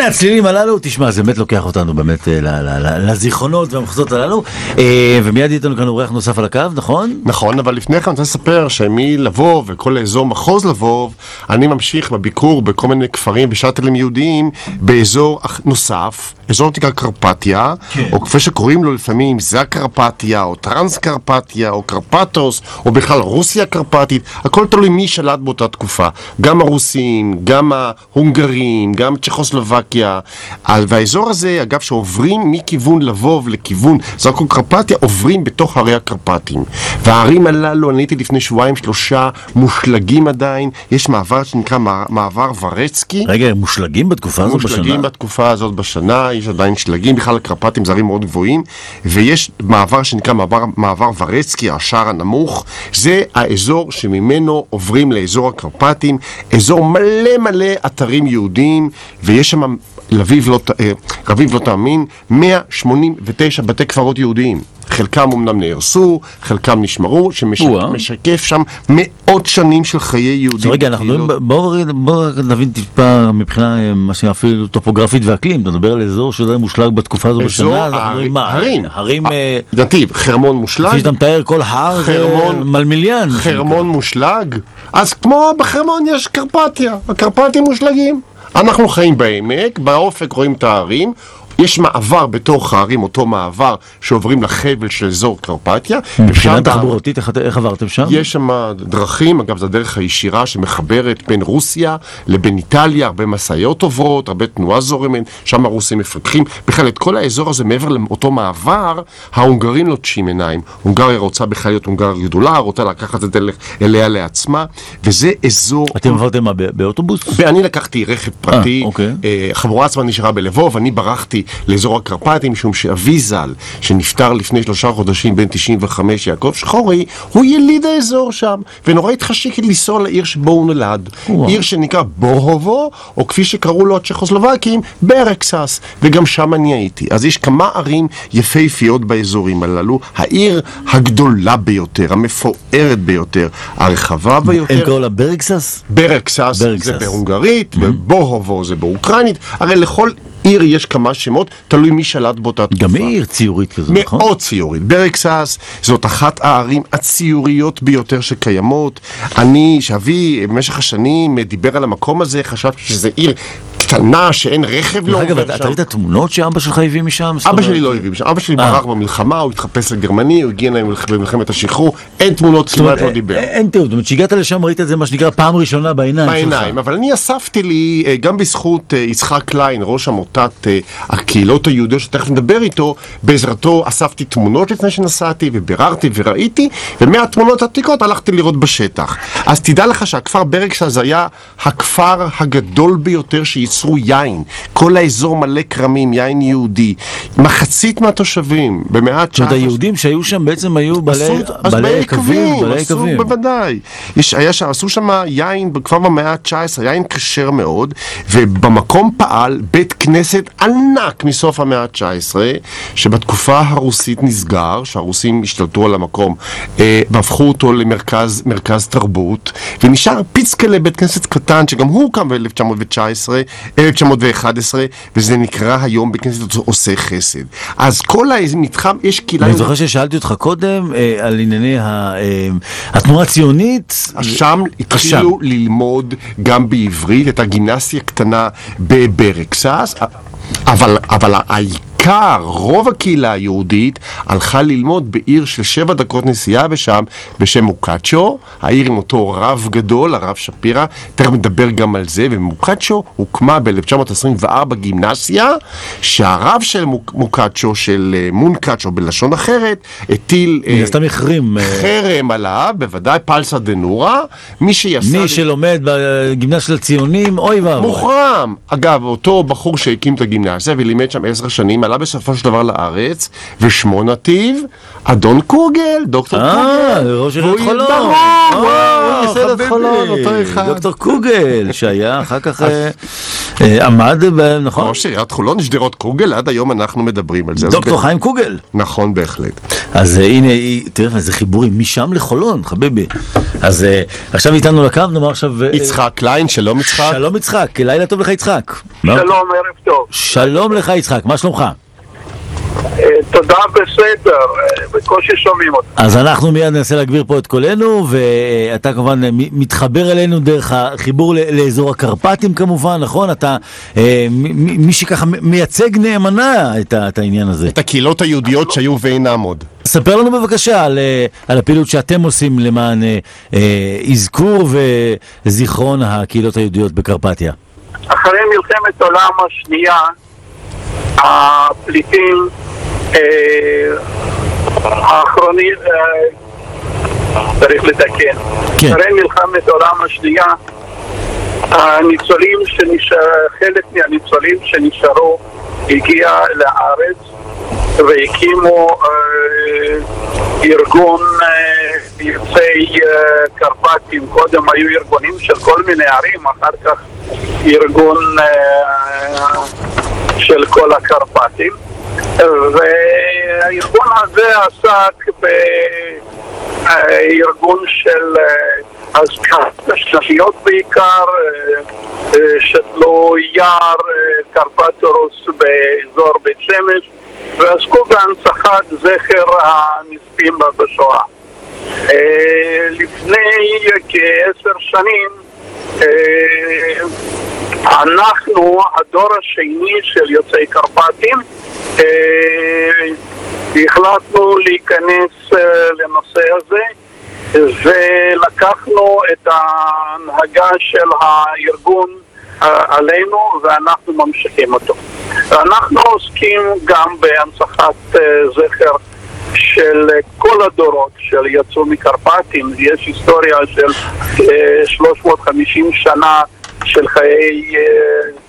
הצלילים הללו, תשמע, זה באמת לוקח אותנו באמת אה, לזיכרונות והמחוזות הללו, אה, ומיד איתנו כאן אורח נוסף על הקו, נכון? נכון, אבל לפני כן אני רוצה לספר שמלבוב וכל אזור מחוז לבוב, אני ממשיך בביקור בכל מיני כפרים ושאטלים יהודיים באזור נוסף, אזור נקרא קרפטיה, או כפי שקוראים לו לפעמים זה הקרפטיה, או טרנס קרפטיה, או קרפטוס, או בכלל רוסיה הקרפטית, הכל תלוי מי שלט באותה תקופה. גם הרוסים, גם ההונגרים, גם צ'כוסלובקיה. והאזור הזה, אגב, שעוברים מכיוון לבוב לכיוון זרקו קרפטיה, עוברים בתוך הרי הקרפטים. והערים הללו, אני הייתי לפני שבועיים שלושה, מושלגים עדיין. יש מעבר שנקרא מע- מעבר ורצקי. רגע, הם מושלגים בתקופה הזאת בשנה? מושלגים בתקופה הזאת בשנה, יש עדיין שלגים, בכלל הקרפטים זה ערים מאוד גבוהים, ויש מעבר שנקרא מעבר, מעבר ורצקי, השער הנמוך, זה האזור שממנו עוברים לאזור הקרפטים, אזור מלא מלא אתרים יהודיים, ויש שם, לביב לא, אה, רביב לא תאמין, 189 בתי קברות יהודיים. חלקם אמנם נהרסו, חלקם נשמרו. שמשקף שם מאות שנים של חיי יהודים. רגע, אנחנו. מדברים, בואו נבין טיפה מבחינה, אה, מה שאפילו טופוגרפית ואקלים, אתה מדבר על אזור שזה מושלג בתקופה הזו בשנה, אז מה? הרים. הרים, אה, נתיב, חרמון מושלג. כפי שאתה מתאר, כל הר זה מלמיליאן. חרמון מושלג? אז כמו בחרמון יש קרפטיה, הקרפטים מושלגים. אנחנו חיים בעמק, באופק רואים את ההרים. יש מעבר בתוך הערים, אותו מעבר שעוברים לחבל של אזור קרפטיה. מבחינה תחבורתית, איך- עברתם שם? יש שם דרכים, אגב, זו הדרך הישירה שמחברת בין רוסיה לבין איטליה, הרבה משאיות עוברות, הרבה תנועה זורמת, שם הרוסים מפתחים. בכלל, את כל האזור הזה, מעבר לאותו מעבר, ההונגרים לוטשים עיניים. הונגריה רוצה בכלל להיות הונגריה גדולה, רוצה לקחת את זה אליה לעצמה, וזה אזור... אתם עברתם מה, באוטובוס? ואני לקחתי רכב פרטי, אה, אוקיי. אה, החבורה עצמה נשארה בלבוב, אני ברחתי לאזור הקרפטים, משום שאבי ז"ל, שנפטר לפני שלושה חודשים, בן 95, יעקב שחורי, הוא יליד האזור שם, ונורא התחשיק לנסוע לעיר שבו הוא נולד. וואו. עיר שנקרא בוהובו, או כפי שקראו לו הצ'כוסלובקים, ברקסס, וגם שם אני הייתי. אז יש כמה ערים יפהפיות באזורים הללו, העיר הגדולה ביותר, המפוארת ביותר, הרחבה הם ביותר. קראו לה ברגסס? ברקסס ברקסס. זה בהונגרית, ובוהובו זה באוקראינית, הרי לכל עיר יש כמה שמות, תלוי מי שלט באותה תקופה. גם היא עיר ציורית כזו, נכון? מאוד ציורית. ברקסס זאת אחת הערים הציוריות ביותר שקיימות. אני, שאבי במשך השנים דיבר על המקום הזה, חשבתי שזה עיר קטנה שאין רכב לא עובר אתה שם. ראית תמונות שאבא שלך הביא משם? אבא שלי לא הביא משם, אבא שלי אה. ברח במלחמה, הוא התחפש לגרמני, הוא הגיע אליהם במלחמת השחרור, אין תמונות, כמעט לא דיבר. אין- אין תיעוד, זאת אומרת, כשהגעת לשם ראית את זה מה שנקרא פעם ראשונה בעיניים שלך. בעיניים, אבל אני אספתי לי, אה, גם בזכות אה, יצחק קליין, ראש עמותת אה, הקהילות היהודיות שתכף נדבר איתו, בעזרתו אספתי תמונות לפני שנסעתי, וביררתי וראיתי, ומהתמונות העתיקות הלכתי לראות בשטח. אז תדע לך שהכפר ברקסס היה הכפר הגדול ביותר שייצרו יין. כל האזור מלא כרמים, יין יהודי. מחצית מהתושבים, במאה ה-19... זאת אומרת, היהודים שהיו שם בעצם היו בעלי יקבים, בעלי יקבים. בוודאי. יש, היה שם, עשו שם יין כבר במאה ה-19, יין כשר מאוד, ובמקום פעל בית כנסת ענק מסוף המאה ה-19, שבתקופה הרוסית נסגר, שהרוסים השתלטו על המקום, אה, והפכו אותו למרכז מרכז תרבות, ונשאר פיצקלה בית כנסת קטן, שגם הוא הוקם ב-1919, 1911, וזה נקרא היום בית כנסת עושה חסד. אז כל המתחם, יש קהילה... אני זוכר ששאלתי אותך קודם אה, על ענייני ה- אה, התנועה הציונית. שם התחילו ללמוד גם בעברית את הגימנסיה הקטנה בברקסס, אבל, אבל העיקר, רוב הקהילה היהודית הלכה ללמוד בעיר של שבע דקות נסיעה בשם, בשם מוקצ'ו, העיר עם אותו רב גדול, הרב שפירא, תכף נדבר גם על זה, ומוקצ'ו הוקמה ב-1924 גימנסיה, שהרב של מוק- מוקצ'ו, של אה, מונקצ'ו בלשון אחרת, הטיל... אה, מן הסתם החרים. אה, חרם עליו, בוודאי פלסה דנורה, מי שיסד... מי שלומד בגימנס של הציונים, אוי ואבוי. מוחרם. אגב, אותו בחור שהקים את הגימנסיה ולימד שם עשר שנים, עלה בסופו של דבר לארץ, ושמו נתיב, אדון קוגל, דוקטור אה, קוגל. ראש והוא עיריית חולון. ברור, אה, וואו, ייסד את חולון, אותו אחד. דוקטור [LAUGHS] קוגל, שהיה אחר כך אה, אה, עמד, נכון? ראש עיריית חולון, שדרות קוגל, עד היום אנחנו מדברים על זה. דוקטור חיים קוגל. נכון, בהחלט. אז אה, הנה, תראה איזה חיבורים משם לחולון, חביבי. אז אה, עכשיו איתנו לקו, נאמר עכשיו... אה, יצחק קליין, שלום יצחק. שלום יצחק, לילה טוב לך יצחק. שלום, ערב טוב. שלום לך יצחק, מה שלומך? אה, תודה בסדר, אה, בקושי שומעים אותך. אז אנחנו מיד ננסה להגביר פה את קולנו, ואתה כמובן מתחבר אלינו דרך החיבור לאזור הקרפטים כמובן, נכון? אתה אה, מי שככה מייצג נאמנה את, העניין הזה. את הקהילות היהודיות שהיו ואינם עוד. ספר לנו בבקשה על, על הפעילות שאתם עושים למען אזכור וזיכרון הקהילות היהודיות בקרפטיה. אחרי מלחמת העולם השנייה, הפליטים האחרונים, אה, צריך לתקן, כן. אחרי מלחמת העולם השנייה, הניצולים שנשאר, חלק מהניצולים שנשארו הגיע לארץ והקימו אה, ארגון אה, יוצאי אה, קרפטים, קודם היו ארגונים של כל מיני ערים, אחר כך ארגון אה, של כל הקרפטים והארגון הזה עסק בארגון של אה, הזכרת השנתיות בעיקר, אה, אה, שתלו יער, קרפטורוס באזור בית שמש ועסקו בהנצחת זכר הנספים בשואה. אה, לפני כעשר שנים אנחנו, הדור השני של יוצאי קרפטים, אה, החלטנו להיכנס אה, לנושא הזה ולקחנו את ההנהגה של הארגון אה, עלינו ואנחנו ממשיכים אותו. אנחנו עוסקים גם בהנצחת אה, זכר של אה, כל הדורות של יצאו מקרפטים, יש היסטוריה של אה, 350 שנה של חיי אה,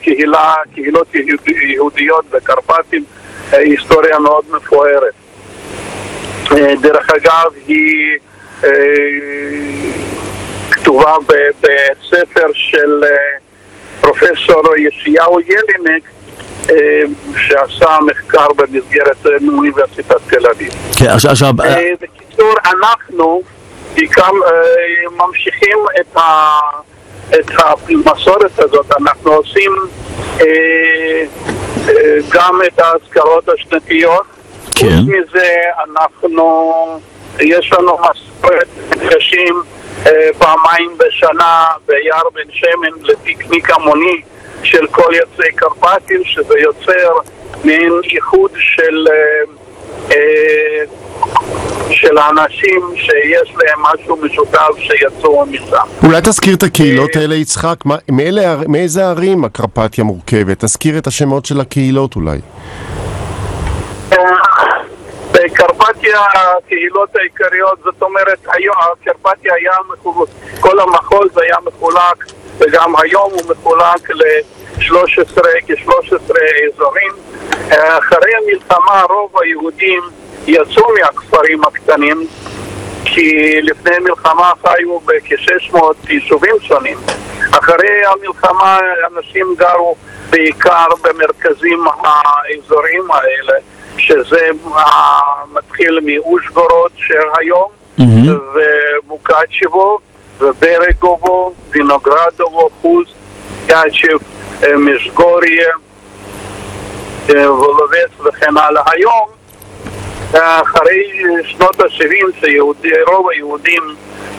קהילה, קהילות יהוד- יהודיות בקרפטים, אה, היסטוריה מאוד מפוארת. אה, דרך אגב, היא אה, כתובה בספר של אה, פרופסור ישעיהו ילינק, אה, שעשה מחקר במסגרת אה, מאוניברסיטת תל אביב. כן, עכשיו, אה, אה, בקיצור, אנחנו בעיקר אה, ממשיכים את, ה, את המסורת הזאת, אנחנו עושים אה, אה, גם את האזכרות השנתיות. כן. חוץ מזה, אנחנו, יש לנו מסורת מפגשים אה, פעמיים בשנה ביער בן שמן לפיקניק המוני של כל יוצאי קרפטים, שזה יוצר מעין איחוד של... אה, אה, של האנשים שיש להם משהו משותף שיצאו משם. אולי תזכיר את הקהילות האלה, יצחק? מה- מאלה- מאיזה ערים הקרפטיה מורכבת? תזכיר את השמות של הקהילות אולי. בקרפטיה הקהילות העיקריות, זאת אומרת, היום קרפטיה היה מחולק, כל המחוז היה מחולק, וגם היום הוא מחולק ל-13, כ-13 אזורים. אחרי המלחמה רוב היהודים יצאו מהכפרים הקטנים, כי לפני המלחמה חיו בכ-600 יישובים שונים. אחרי המלחמה אנשים גרו בעיקר במרכזים האזוריים האלה, שזה אה, מתחיל מאושגורוד שהיום, ומוקצ'בו, וברגובו, וינוגרדובו, יאצ'ב, אה, משגוריה, אה, וולובץ וכן הלאה. היום אחרי שנות ה-70 שרוב היהודים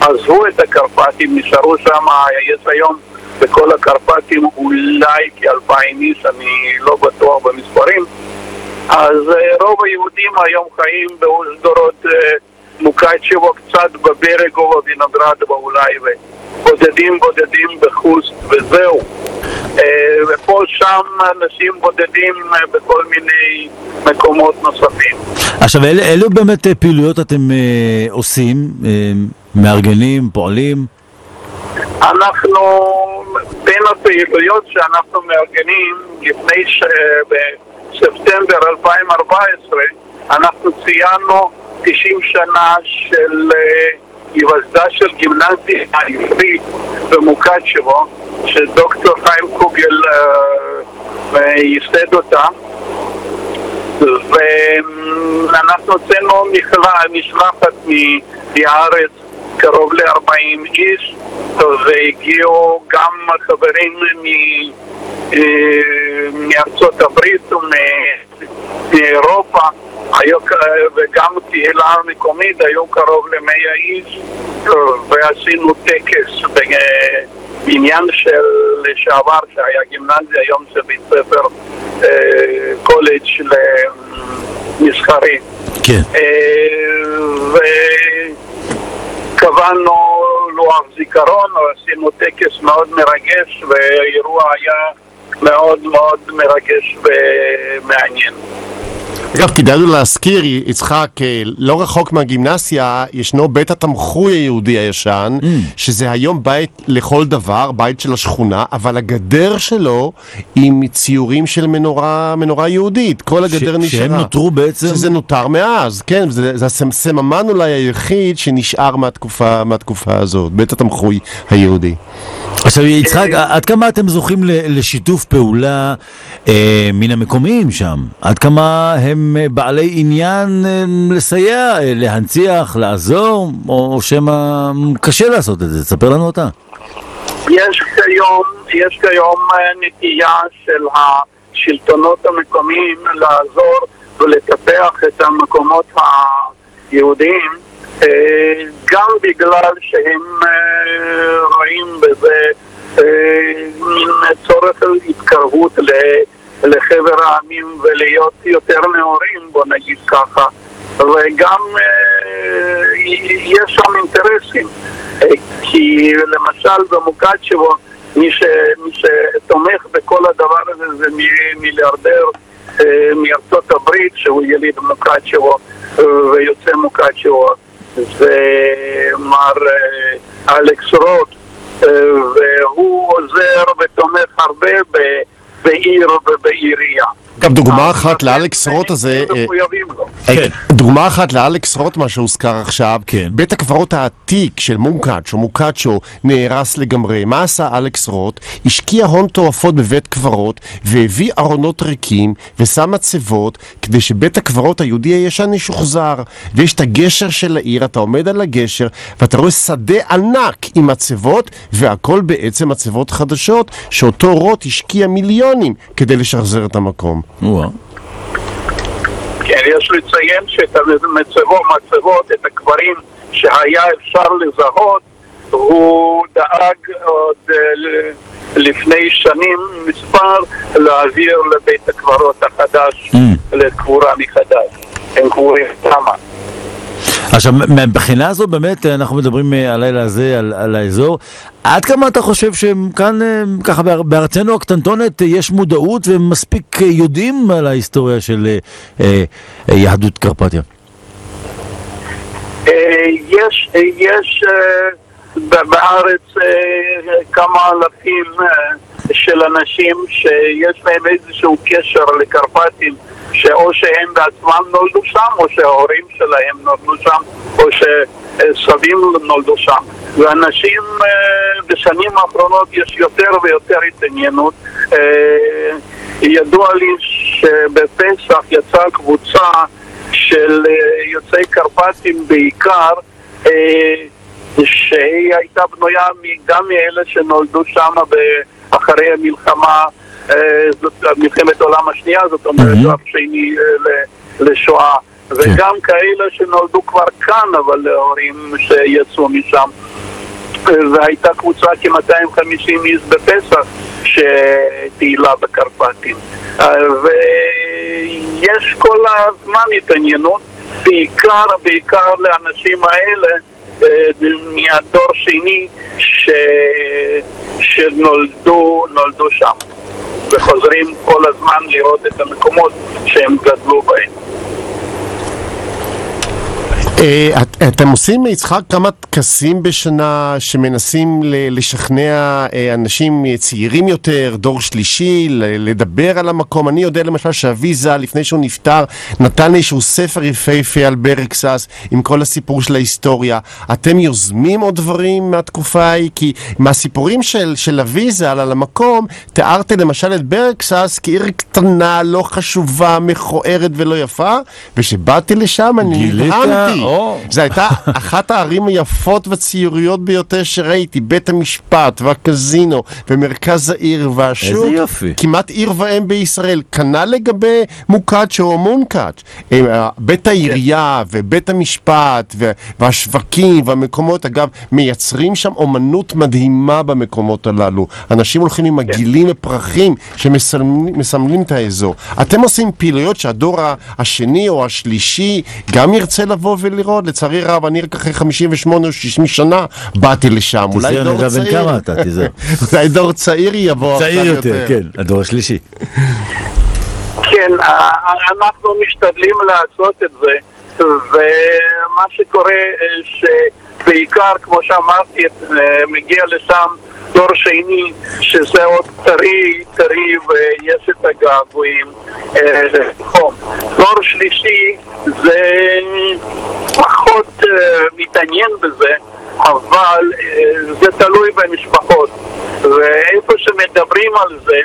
עזבו את הקרפטים, נשארו שם, יש היום בכל הקרפטים אולי כאלפיים איש, אני לא בטוח במספרים, אז אה, רוב היהודים היום חיים באושדורות אה, מוקצ'בו, קצת בברגו, בווינוגרדבו אולי, ובודדים בודדים בחוסט וזהו. אה, ופה שם אנשים בודדים אה, בכל מיני מקומות נוספים. עכשיו אילו, אילו באמת אה, פעילויות אתם אה, עושים? אה, מארגנים, פועלים? אנחנו, בין הפעילויות שאנחנו מארגנים, לפני ש... בספטמבר 2014, אנחנו ציינו 90 שנה של אה, היווסדה של גימנסיה העברית במוקצ'בו, שדוקטור חיים קוגל אה, ייסד אותה. ואנחנו הוצאנו מכלה- משלחת מהארץ, קרוב ל-40 איש, והגיעו גם חברים מ... אה, מארצות הברית ומאירופה, היו, וגם קהילה מקומית, היו קרוב למאה איש, ועשינו טקס בעניין של לשעבר, שהיה גימנזיה, היום זה בית ספר אה, קולג' למסחרי. כן. וקבענו לוח זיכרון, עשינו טקס מאוד מרגש, והאירוע היה מאוד מאוד מרגש ומעניין. אגב, כדאי להזכיר, יצחק, אה, לא רחוק מהגימנסיה, ישנו בית התמחוי היהודי הישן, שזה היום בית לכל דבר, בית של השכונה, אבל הגדר שלו היא מציורים של מנורה, מנורה יהודית. כל הגדר ש- נשארה. שהם נותרו בעצם- שזה נותר מאז, כן, זה, זה הסממן אולי היחיד שנשאר מהתקופה, מהתקופה הזאת, בית התמחוי היהודי. עכשיו יצחק, עד כמה אתם זוכים לשיתוף פעולה אה, מן המקומיים שם? עד כמה הם אה, בעלי עניין אה, לסייע, אה, להנציח, לעזור, או, שמא קשה לעשות את זה? תספר לנו אותה. יש כיום, יש כיום נטייה של השלטונות המקומיים לעזור ולטפח את המקומות היהודיים גם בגלל שהם רואים בזה מין צורך התקרבות ל- לחבר העמים ולהיות יותר נאורים, בוא נגיד ככה, וגם אה, יש שם אינטרסים. אה, כי למשל במוקצ'בו, מי, ש, מי שתומך בכל הדבר הזה זה מיליארדר אה, מארצות הברית, שהוא יליד מוקצ'בו ויוצא מוקצ'בו, זה מר אה, אלכס רוט, אה, והוא עוזר ותומך הרבה ב- בעיר ובעירייה. אגב, דוגמה אחת לאלכס רוט הזה... הם אה, מחויבים לו. כן. דוגמה אחת לאלכס רוט, מה שהוזכר עכשיו, כן. בית הקברות העתיק של מונקאצ'ו, מוקאצ'ו, נהרס לגמרי. מה עשה אלכס רוט? השקיע הון תועפות בבית קברות, והביא ארונות ריקים, ושם מצבות, כדי שבית הקברות היהודי הישן ישוחזר. ויש את הגשר של העיר, אתה עומד על הגשר, ואתה רואה שדה ענק עם מצבות, והכל בעצם מצבות חדשות, שאותו רוט השקיע מיליונים כדי לשחזר את המקום. כן, יש לציין שאת המצבות, מצבות, את הקברים שהיה אפשר לזהות, הוא דאג עוד אה, לפני שנים מספר להעביר לבית הקברות החדש, לקבורה מחדש. הם קבורים שמה. עכשיו, מהבחינה הזו באמת אנחנו מדברים אה, הלילה הזה על, על האזור. עד כמה אתה חושב שכאן, אה, ככה באר- בארצנו הקטנטונת, אה, יש מודעות ומספיק אה, יודעים על ההיסטוריה של אה, אה, אה, יהדות קרפטיה? אה, יש, אה, יש אה, בארץ אה, כמה אלפים אה, של אנשים שיש להם איזשהו קשר לקרפטים שאו שהם בעצמם נולדו שם או שההורים שלהם נולדו שם או שסבים נולדו שם. ואנשים אה, בשנים האחרונות יש יותר ויותר התעניינות. ידוע לי שבפסח יצאה קבוצה של יוצאי קרפטים בעיקר, שהיא הייתה בנויה גם מאלה שנולדו שם אחרי המלחמה, אה, מלחמת העולם השנייה, זאת אומרת, שלב שני אה, לשואה, וגם כאלה שנולדו כבר כאן, אבל להורים שיצאו משם. והייתה קבוצה כ-250 איש בפסח שטיילה בקרפטים. אה, ויש כל הזמן התעניינות, בעיקר, בעיקר לאנשים האלה אה, מהדור שני ש... שנולדו נולדו שם וחוזרים כל הזמן לראות את המקומות שהם גדלו בהם. אה, את- אתם עושים, יצחק, כמה טקסים בשנה שמנסים ל- לשכנע אה, אנשים צעירים יותר, דור שלישי, לדבר על המקום? אני יודע למשל שאבי ז"ל, לפני שהוא נפטר, נתן לי איזשהו ספר יפהפה על ברקסס, עם כל הסיפור של ההיסטוריה. אתם יוזמים עוד דברים מהתקופה ההיא? כי מהסיפורים של, של אבי ז"ל על המקום, תיארתם למשל את ברקסס כעיר קטנה, לא חשובה, מכוערת ולא יפה, וכשבאתי לשם אני? נדהמתי. נכון. זו הייתה אחת הערים היפות והציוריות ביותר שראיתי, בית המשפט והקזינו ומרכז העיר והשוק. איזה יופי. כמעט עיר ואם בישראל. כנ"ל לגבי מוקאצ'ו או מונקאץ'. בית העירייה ובית המשפט והשווקים והמקומות, אגב, מייצרים שם אומנות מדהימה במקומות הללו. אנשים הולכים עם עגילים ופרחים שמסמלים את האזור. אתם עושים פעילויות שהדור השני או השלישי גם ירצה לבוא ולראות? לצערי רב, אני רק אחרי 58 או 60 שנה באתי לשם. אולי תיזהר, דור נדע בן צעיר. כמה אתה, תיזהר. [LAUGHS] אולי דור צעיר יבוא צעיר עכשיו יותר, כן, הדור השלישי. כן, אנחנו משתדלים לעשות את זה, ומה שקורה אה, שבעיקר, כמו שאמרתי, אה, מגיע לשם דור שני, שזה עוד טרי, טרי, ויש את הגעגועים אה, לחום. דור שלישי זה פחות אה, מתעניין בזה, אבל אה, זה תלוי במשפחות. ואיפה שמדברים על זה,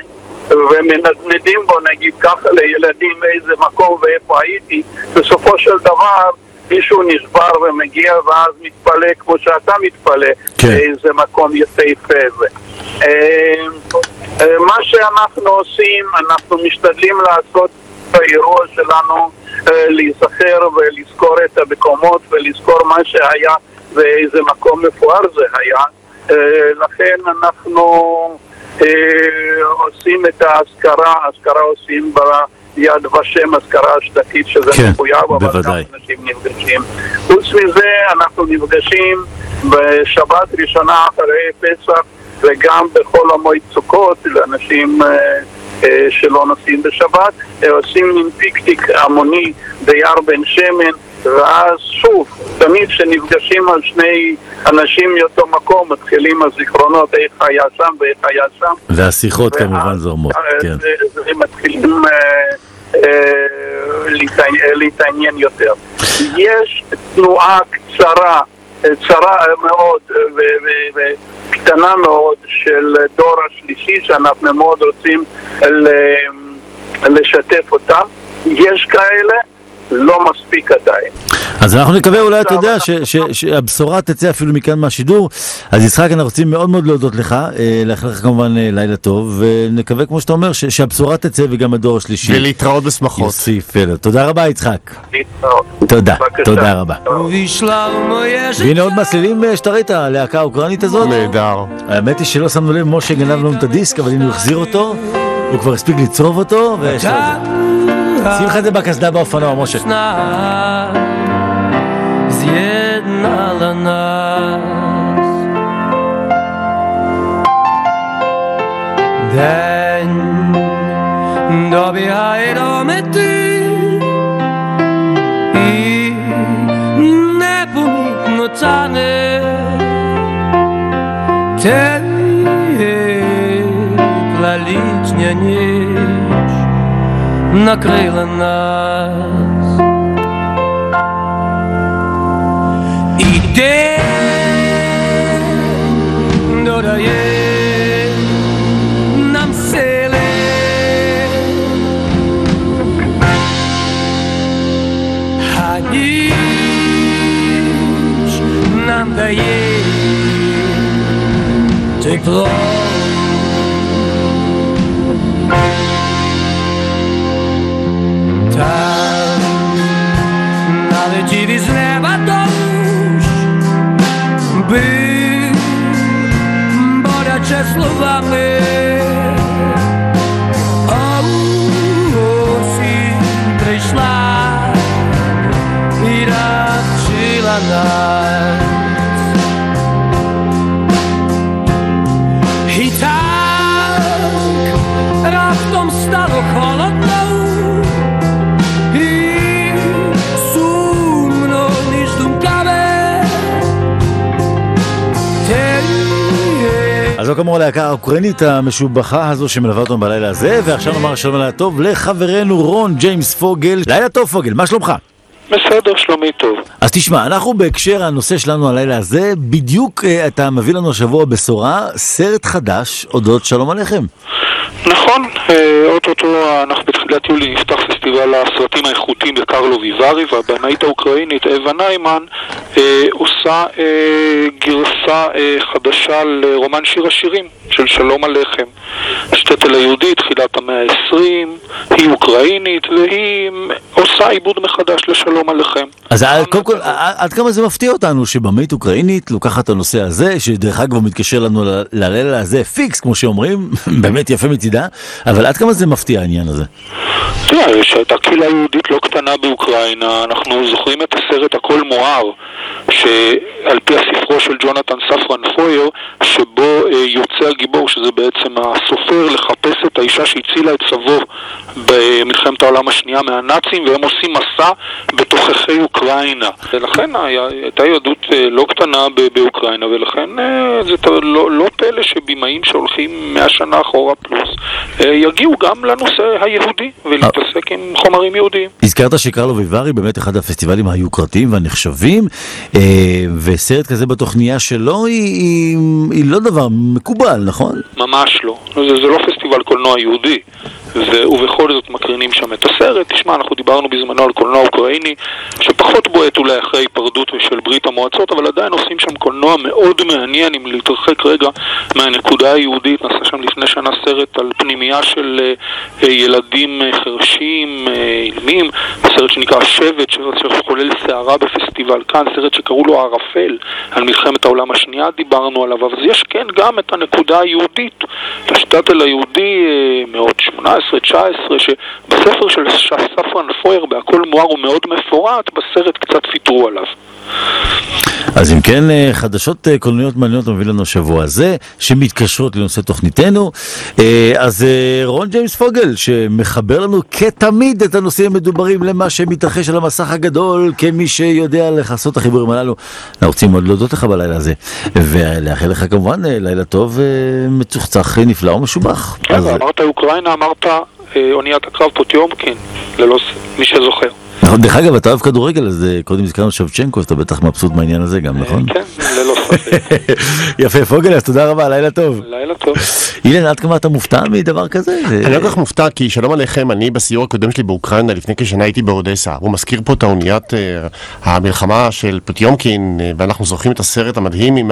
ומנדנדים בו נגיד ככה לילדים איזה מקום ואיפה הייתי, בסופו של דבר מישהו נשבר ומגיע ואז מתפלא כמו שאתה מתפלא כן. באיזה מקום יפהפה זה. אה, אה, מה שאנחנו עושים, אנחנו משתדלים לעשות באירוע שלנו אה, להיזכר ולזכור את המקומות ולזכור מה שהיה ואיזה מקום מפואר זה היה. לכן אנחנו עושים את האזכרה, האזכרה עושים ביד ושם, אזכרה השנתית שזה כן, מחויב, אבל גם בוודאי. אנשים נפגשים. חוץ מזה אנחנו נפגשים בשבת ראשונה אחרי פסח וגם בחול המועד סוכות לאנשים אה, אה, שלא נוסעים בשבת, אה, עושים מין פיקניק המוני ביער בן שמן ואז שוב, תמיד כשנפגשים על שני אנשים מאותו מקום מתחילים הזיכרונות איך היה שם ואיך היה שם והשיחות כמובן זורמות, אה, כן. זה- זה מתחילים אה, אה, להתעניין- להתעניין יותר. יש תנועה קצרה, אה, צרה מאוד אה, ו- וקטנה מאוד של דור השלישי שאנחנו מאוד רוצים לשתף אותם. יש כאלה, לא מספיק עדיין. אז אנחנו נקווה אולי, אתה יודע, שהבשורה תצא אפילו מכאן מהשידור. אז יצחק, אנחנו רוצים מאוד מאוד להודות לך, אה, לאחל לך כמובן אה, לילה טוב, ונקווה, כמו שאתה אומר, שהבשורה תצא וגם הדור השלישי ולהתראות בשמחות. יוסיף אליה. תודה רבה, יצחק. להתראות. תודה. תודה רבה. והנה עוד מסלילים אה, שאתה ראית, הלהקה האוקראינית הזאת. נהדר. האמת היא שלא שמנו לב, משה גנב לנו את הדיסק, אבל הנה הוא החזיר אותו, הוא כבר הספיק לצרוב אותו, ויש לו את זה. שים לך את זה בקסדה באופנוע, משה. da vi har i te la licznia накрила нас І день додає нам сили, а ніч нам дає тепло. навчила нас. І так раптом стало холодно. І сумно між думками אז זו כאמור הלהקה האוקראינית המשובחה הזו שמלווה אותנו בלילה הזה, ועכשיו נאמר שלום לילה טוב לחברנו רון ג'יימס פוגל. לילה טוב פוגל, מה שלומך? בסדר, שלומי טוב. אז תשמע, אנחנו בהקשר הנושא שלנו הלילה הזה, בדיוק אה, אתה מביא לנו השבוע בשורה, סרט חדש אודות שלום עליכם. נכון, אה, אוטוטו אנחנו בתחילת יולי נפתח פסטיבל הסרטים האיכותיים בקרלו ויברי, והבמאית האוקראינית אווה ניימן אה, עושה אה, גרסה אה, חדשה לרומן שיר השירים של שלום עליכם. שטטל היהודי, תחילת המאה ה-20, היא אוקראינית והיא עושה עיבוד מחדש לשלום עליכם. אז עד- קודם כל, עד עד כמה זה מפתיע אותנו שבמאית אוקראינית לוקחת את הנושא הזה, שדרך אגב מתקשר לנו ללילה הזה פיקס, כמו שאומרים, [LAUGHS] באמת יפה מצידה, אבל עד כמה זה מפתיע העניין הזה? תראה, שהייתה קהילה יהודית לא קטנה באוקראינה, אנחנו זוכרים את הסרט הכל מואר, שעל פי הספרו של ג'ונתן ספרן פויר, שבו אה, יוצא הגיבור, שזה בעצם הסופר, לחפש את האישה שהצילה את סבו במלחמת העולם השנייה מהנאצים, והם עושים מסע בתוככי אוקראינה. ולכן הייתה יהדות אה, לא קטנה באוקראינה, ולכן אה, זה לא, לא פלא שבימאים שהולכים מאה שנה אחורה פלוס, אה, יגיעו גם לנושא היהודי, ולהתעסק עם חומרים יהודיים. הזכרת שקרלו ויברי באמת אחד הפסטיבלים היוקרתיים והנחשבים, אה, וסרט כזה בתוכניה שלו היא, לא דבר מקובל, נכון? ממש לא. זה לא פסטיבל קולנוע יהודי. ו- ובכל זאת מקרינים שם את הסרט. תשמע, אנחנו דיברנו בזמנו על קולנוע אוקראיני, שפחות בועט אולי אחרי היפרדות של ברית המועצות, אבל עדיין עושים שם קולנוע מאוד מעניין, אם להתרחק רגע מהנקודה היהודית. נעשה שם לפני שנה סרט על פנימייה של אה, ילדים אה, חרשים, אילמים, סרט שנקרא שבט, ש- שחולל סערה בפסטיבל כאן, סרט שקראו לו ערפל, על מלחמת העולם השנייה דיברנו עליו, אבל יש כן גם את הנקודה היהודית, השטאטל היהודי מאות 18-19, שבספר של ספרן פויר בהכל מואר הוא מאוד מפורט, בסרט קצת ויתרו עליו. אז אם כן, אה, חדשות אה, קולנועיות מעניינות מביא לנו השבוע הזה, שמתקשרות לנושא תוכניתנו. אה, אז רון ג'יימס פוגל, שמחבר לנו כתמיד את הנושאים המדוברים למה שמתרחש על המסך הגדול, כמי שיודע לכסות את החיבורים הללו. אנחנו רוצים מאוד להודות לך בלילה הזה, ולאחל לך כמובן לילה טוב, מצוחצח, נפלא ומשובח. אז, כן, אמרת אוקראינה, אמרת אוניית הקרב פוטיומקין, ללא ס... מי שזוכר. נכון, דרך אגב, אתה אוהב כדורגל, אז אה, קודם הזכרנו שבצ'נקו, אז אתה בטח מבסוט מהעניין הזה גם, נכון? כן, ללא ספק. [LAUGHS] יפה, פוגל, אז תודה רבה, לילה טוב. לילה טוב. אילן, עד כמה אתה מופתע מדבר כזה? אני לא כל כך מופתע, כי שלום עליכם, אני בסיור הקודם שלי באוקראינה, לפני כשנה הייתי באודסה. הוא מזכיר פה את האוניית אה, המלחמה של פוטיומקין, אה, ואנחנו זוכרים את הסרט המדהים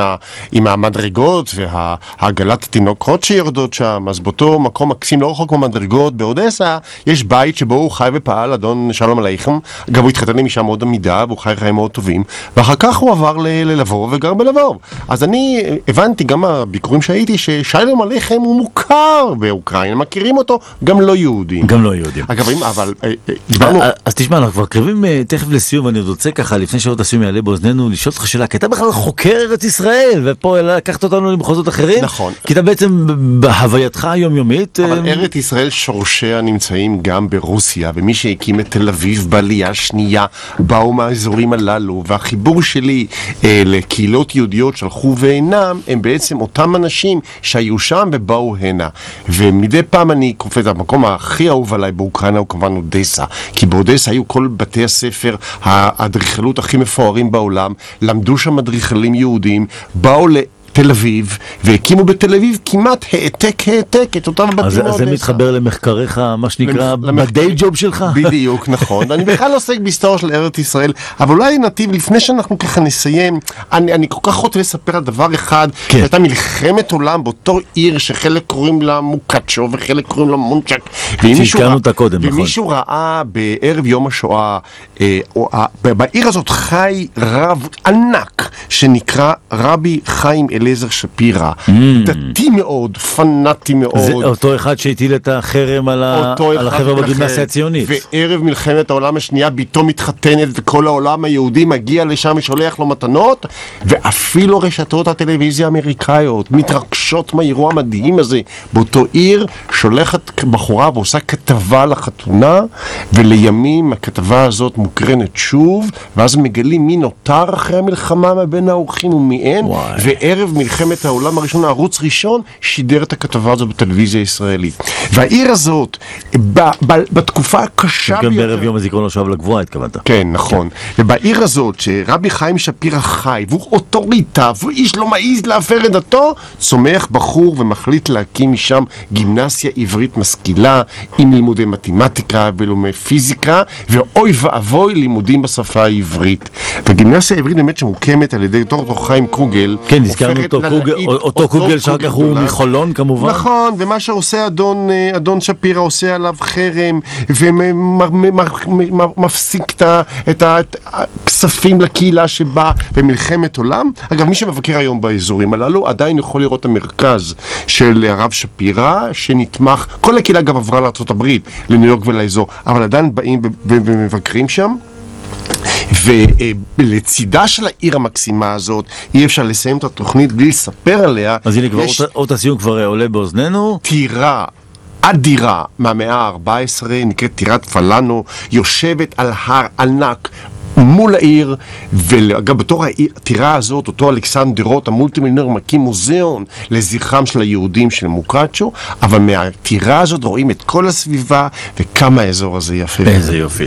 עם המדרגות והעגלת התינוקות שיורדות שם. אז באותו מקום מקסים, לא רחוק מהמדרגות, באודסה, יש בית שבו הוא חי ופעל, אדון שלום עליכם. אגב, הוא התחתן עם אישה מאוד עמידה, והוא חי חיים מאוד טובים. ואחר כך הוא עבר ללבוב וגר בלבוב. אז אני הבנתי, גם מהביקורים שהייתי, ששלום עליכם הוא מוכר באוקראינה, מכירים אותו גם לא יהודים. גם לא יהודים. אגב, אם- אבל אה, אה, דיברנו... אה, אז תשמע, אנחנו כבר קרבים תכף לסיום, ואני עוד רוצה ככה, לפני שעות הסיום יעלה באוזנינו, לשאול אותך שאלה, כי אתה בכלל חוקר ארץ ישראל, ופה לקחת אותנו למחוזות אחרים. נכון. כי אתה בעצם בהווייתך היומיומית... אבל ארץ ישראל שורשיה נמצאים גם ברוסיה, ומי שהקים את תל אביב בעלייה השנייה באו מהאזורים הללו, והחיבור שלי אה, לקהילות יהודיות שהלכו ואינם, הם בעצם אותם אנשים שהיו שם ובאו הנה. ומדי פעם אני קופץ, המקום הכי אהוב עליי באוקראינה הוא כמובן אודסה, כי באודסה היו כל בתי הספר, האדריכלות הכי מפוארים בעולם, למדו שם אדריכלים יהודים, באו ל... תל אביב, והקימו בתל אביב כמעט העתק העתק את אותם בתים אז אז זה. מתחבר למחקריך, מה שנקרא, למח- בדיי ג'וב שלך. [LAUGHS] בדיוק, נכון. אני בכלל עוסק בהיסטוריה של ארץ ישראל, אבל אולי נתיב, לפני שאנחנו ככה נסיים, אני, אני כל כך רוצה לספר על דבר אחד, כן. שהייתה מלחמת עולם באותו עיר שחלק קוראים לה מוקצ'ו וחלק קוראים לה מונצ'ק. שהזכרנו ראה- אותה קודם, נכון. ומישהו ראה בערב יום השואה, אה, או, אה, בעיר הזאת חי רב ענק, שנקרא רבי חיים אליעזר שפירא. דתי מאוד, פנאטי מאוד. Mm. זה אותו אחד שהטיל את החרם על ה- על החבר'ה בגימנסיה הציונית. וערב מלחמת העולם השנייה ביתו מתחתנת וכל העולם היהודי מגיע לשם ושולח לו מתנות ואפילו רשתות הטלוויזיה האמריקאיות מתרגשות מהאירוע המדהים הזה באותו עיר שולחת בחורה ועושה כתבה לחתונה ולימים הכתבה הזאת מוקרנת שוב ואז מגלים מי נותר אחרי המלחמה מבין האורחים ומי אין. וערב ערב מלחמת העולם הראשונה, ערוץ ראשון שידר את הכתבה הזאת בטלוויזיה הישראלית. והעיר הזאת, ב- ב- בתקופה הקשה גם בערב יום הזיכרון לשואב לגבוהה התכוונת. כן, נכון. ובעיר הזאת, שרבי חיים שפירא חי, והוא אוטוריטה, ואיש לא מעז להפר את דתו, צומח בחור ומחליט להקים משם גימנסיה עברית משכילה, עם לימודי מתמטיקה ולימודי פיזיקה, ואוי ואבוי לימודים בשפה העברית. והגימנסיה העברית באמת שמוקמת על ידי דוקטור חיים קוגל, כן, הופכת אותו קוגל, אותו קוגל שאחר כך הוא. מחולון כמובן. נכון, ומה שעושה אדון, אה, אדון שפירא עושה עליו חרם ומפסיק את הכספים לקהילה שבאה במלחמת עולם. אגב, מי שמבקר היום באזורים הללו עדיין יכול לראות את המרכז של הרב שפירא שנתמך, כל הקהילה גם עברה לארה"ב, לניו יורק ולאזור, אבל עדיין באים ומבקרים שם. ולצידה של העיר המקסימה הזאת, אי אפשר לסיים את התוכנית בלי לספר עליה. אז הנה כבר אות- הסיום כבר אה, עולה באוזנינו. טירה אדירה מהמאה ה-14, נקראת טירת פלנו, יושבת על הר ענק. מול העיר, ואגב, בתור הטירה הזאת, אותו אלכסנדרוט, המולטימילינר, מקים מוזיאון לזכרם של היהודים של מוקאצ'ו, אבל מהטירה הזאת רואים את כל הסביבה וכמה האזור הזה יפה. איזה יופי.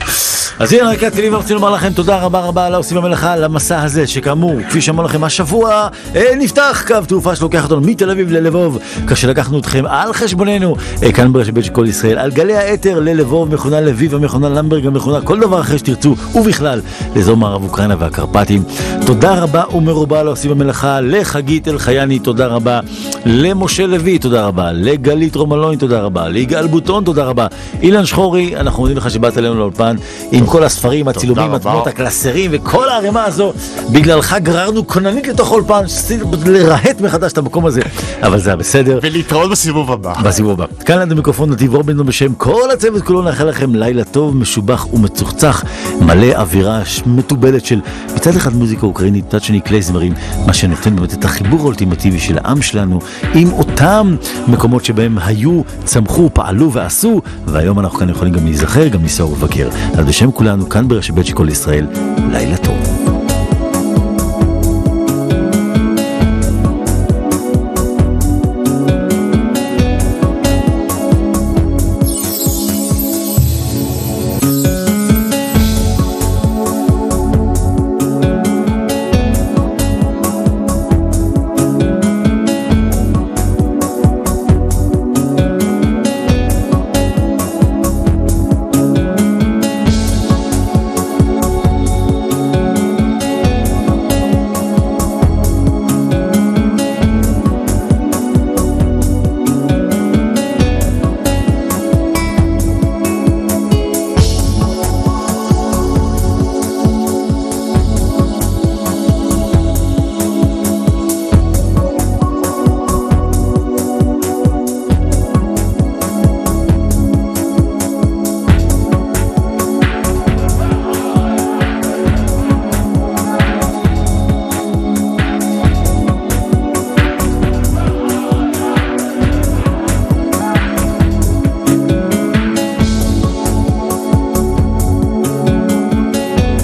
אז הנה רק עד רציתי לומר לכם תודה רבה רבה על העושים במלאכה, על המסע הזה, שכאמור, כפי שאמרנו לכם, השבוע אה, נפתח קו תעופה שלוקח אותנו מתל אביב ללבוב, כאשר לקחנו אתכם על חשבוננו, אה, כאן ברשת בית של כל ישראל, על גלי האתר ללבוב, מכונה לביב, המכונה למברג, המכונה כל דבר אחר שתרצו, ובכלל, לאזור מערב אוקראינה והקרפטים. תודה רבה ומרובה על העושים במלאכה, לחגית אלחייני, תודה רבה, למשה לוי, תודה רבה, לגלית רומלוין, תודה רבה, ליגאל בוטון, תודה רבה, אילן שחורי, אנחנו מודים לך שבאת אלינו לאולפן עם כל הספרים, הצילומים. התמונות, הקלסרים וכל הערימה הזו. בגללך גררנו כוננית לתוך האולפן, לרהט מחדש את המקום הזה, אבל זה היה בסדר. ולהתראות בסיבוב הבא. בסיבוב הבא. כאן ליד המיקרופון נתיב רובינזון בשם כל הצוות כולו נאחל לכם לילה טוב, משובח ומצוחצח, מלא אווירה ש- מתובלת של מצד אחד מוזיקה אוקראינית, מצד שני קלייזמרים, מה שנותן באמת את החיבור האולטימטיבי של העם שלנו עם אותם מקומות שבהם היו, צמחו, פעלו ועשו, והיום אנחנו כאן יכולים גם להיזכר, גם לנסוע ולבקר. אז בשם כולנו, כאן ברשת בית של כל ישראל, לילה טוב.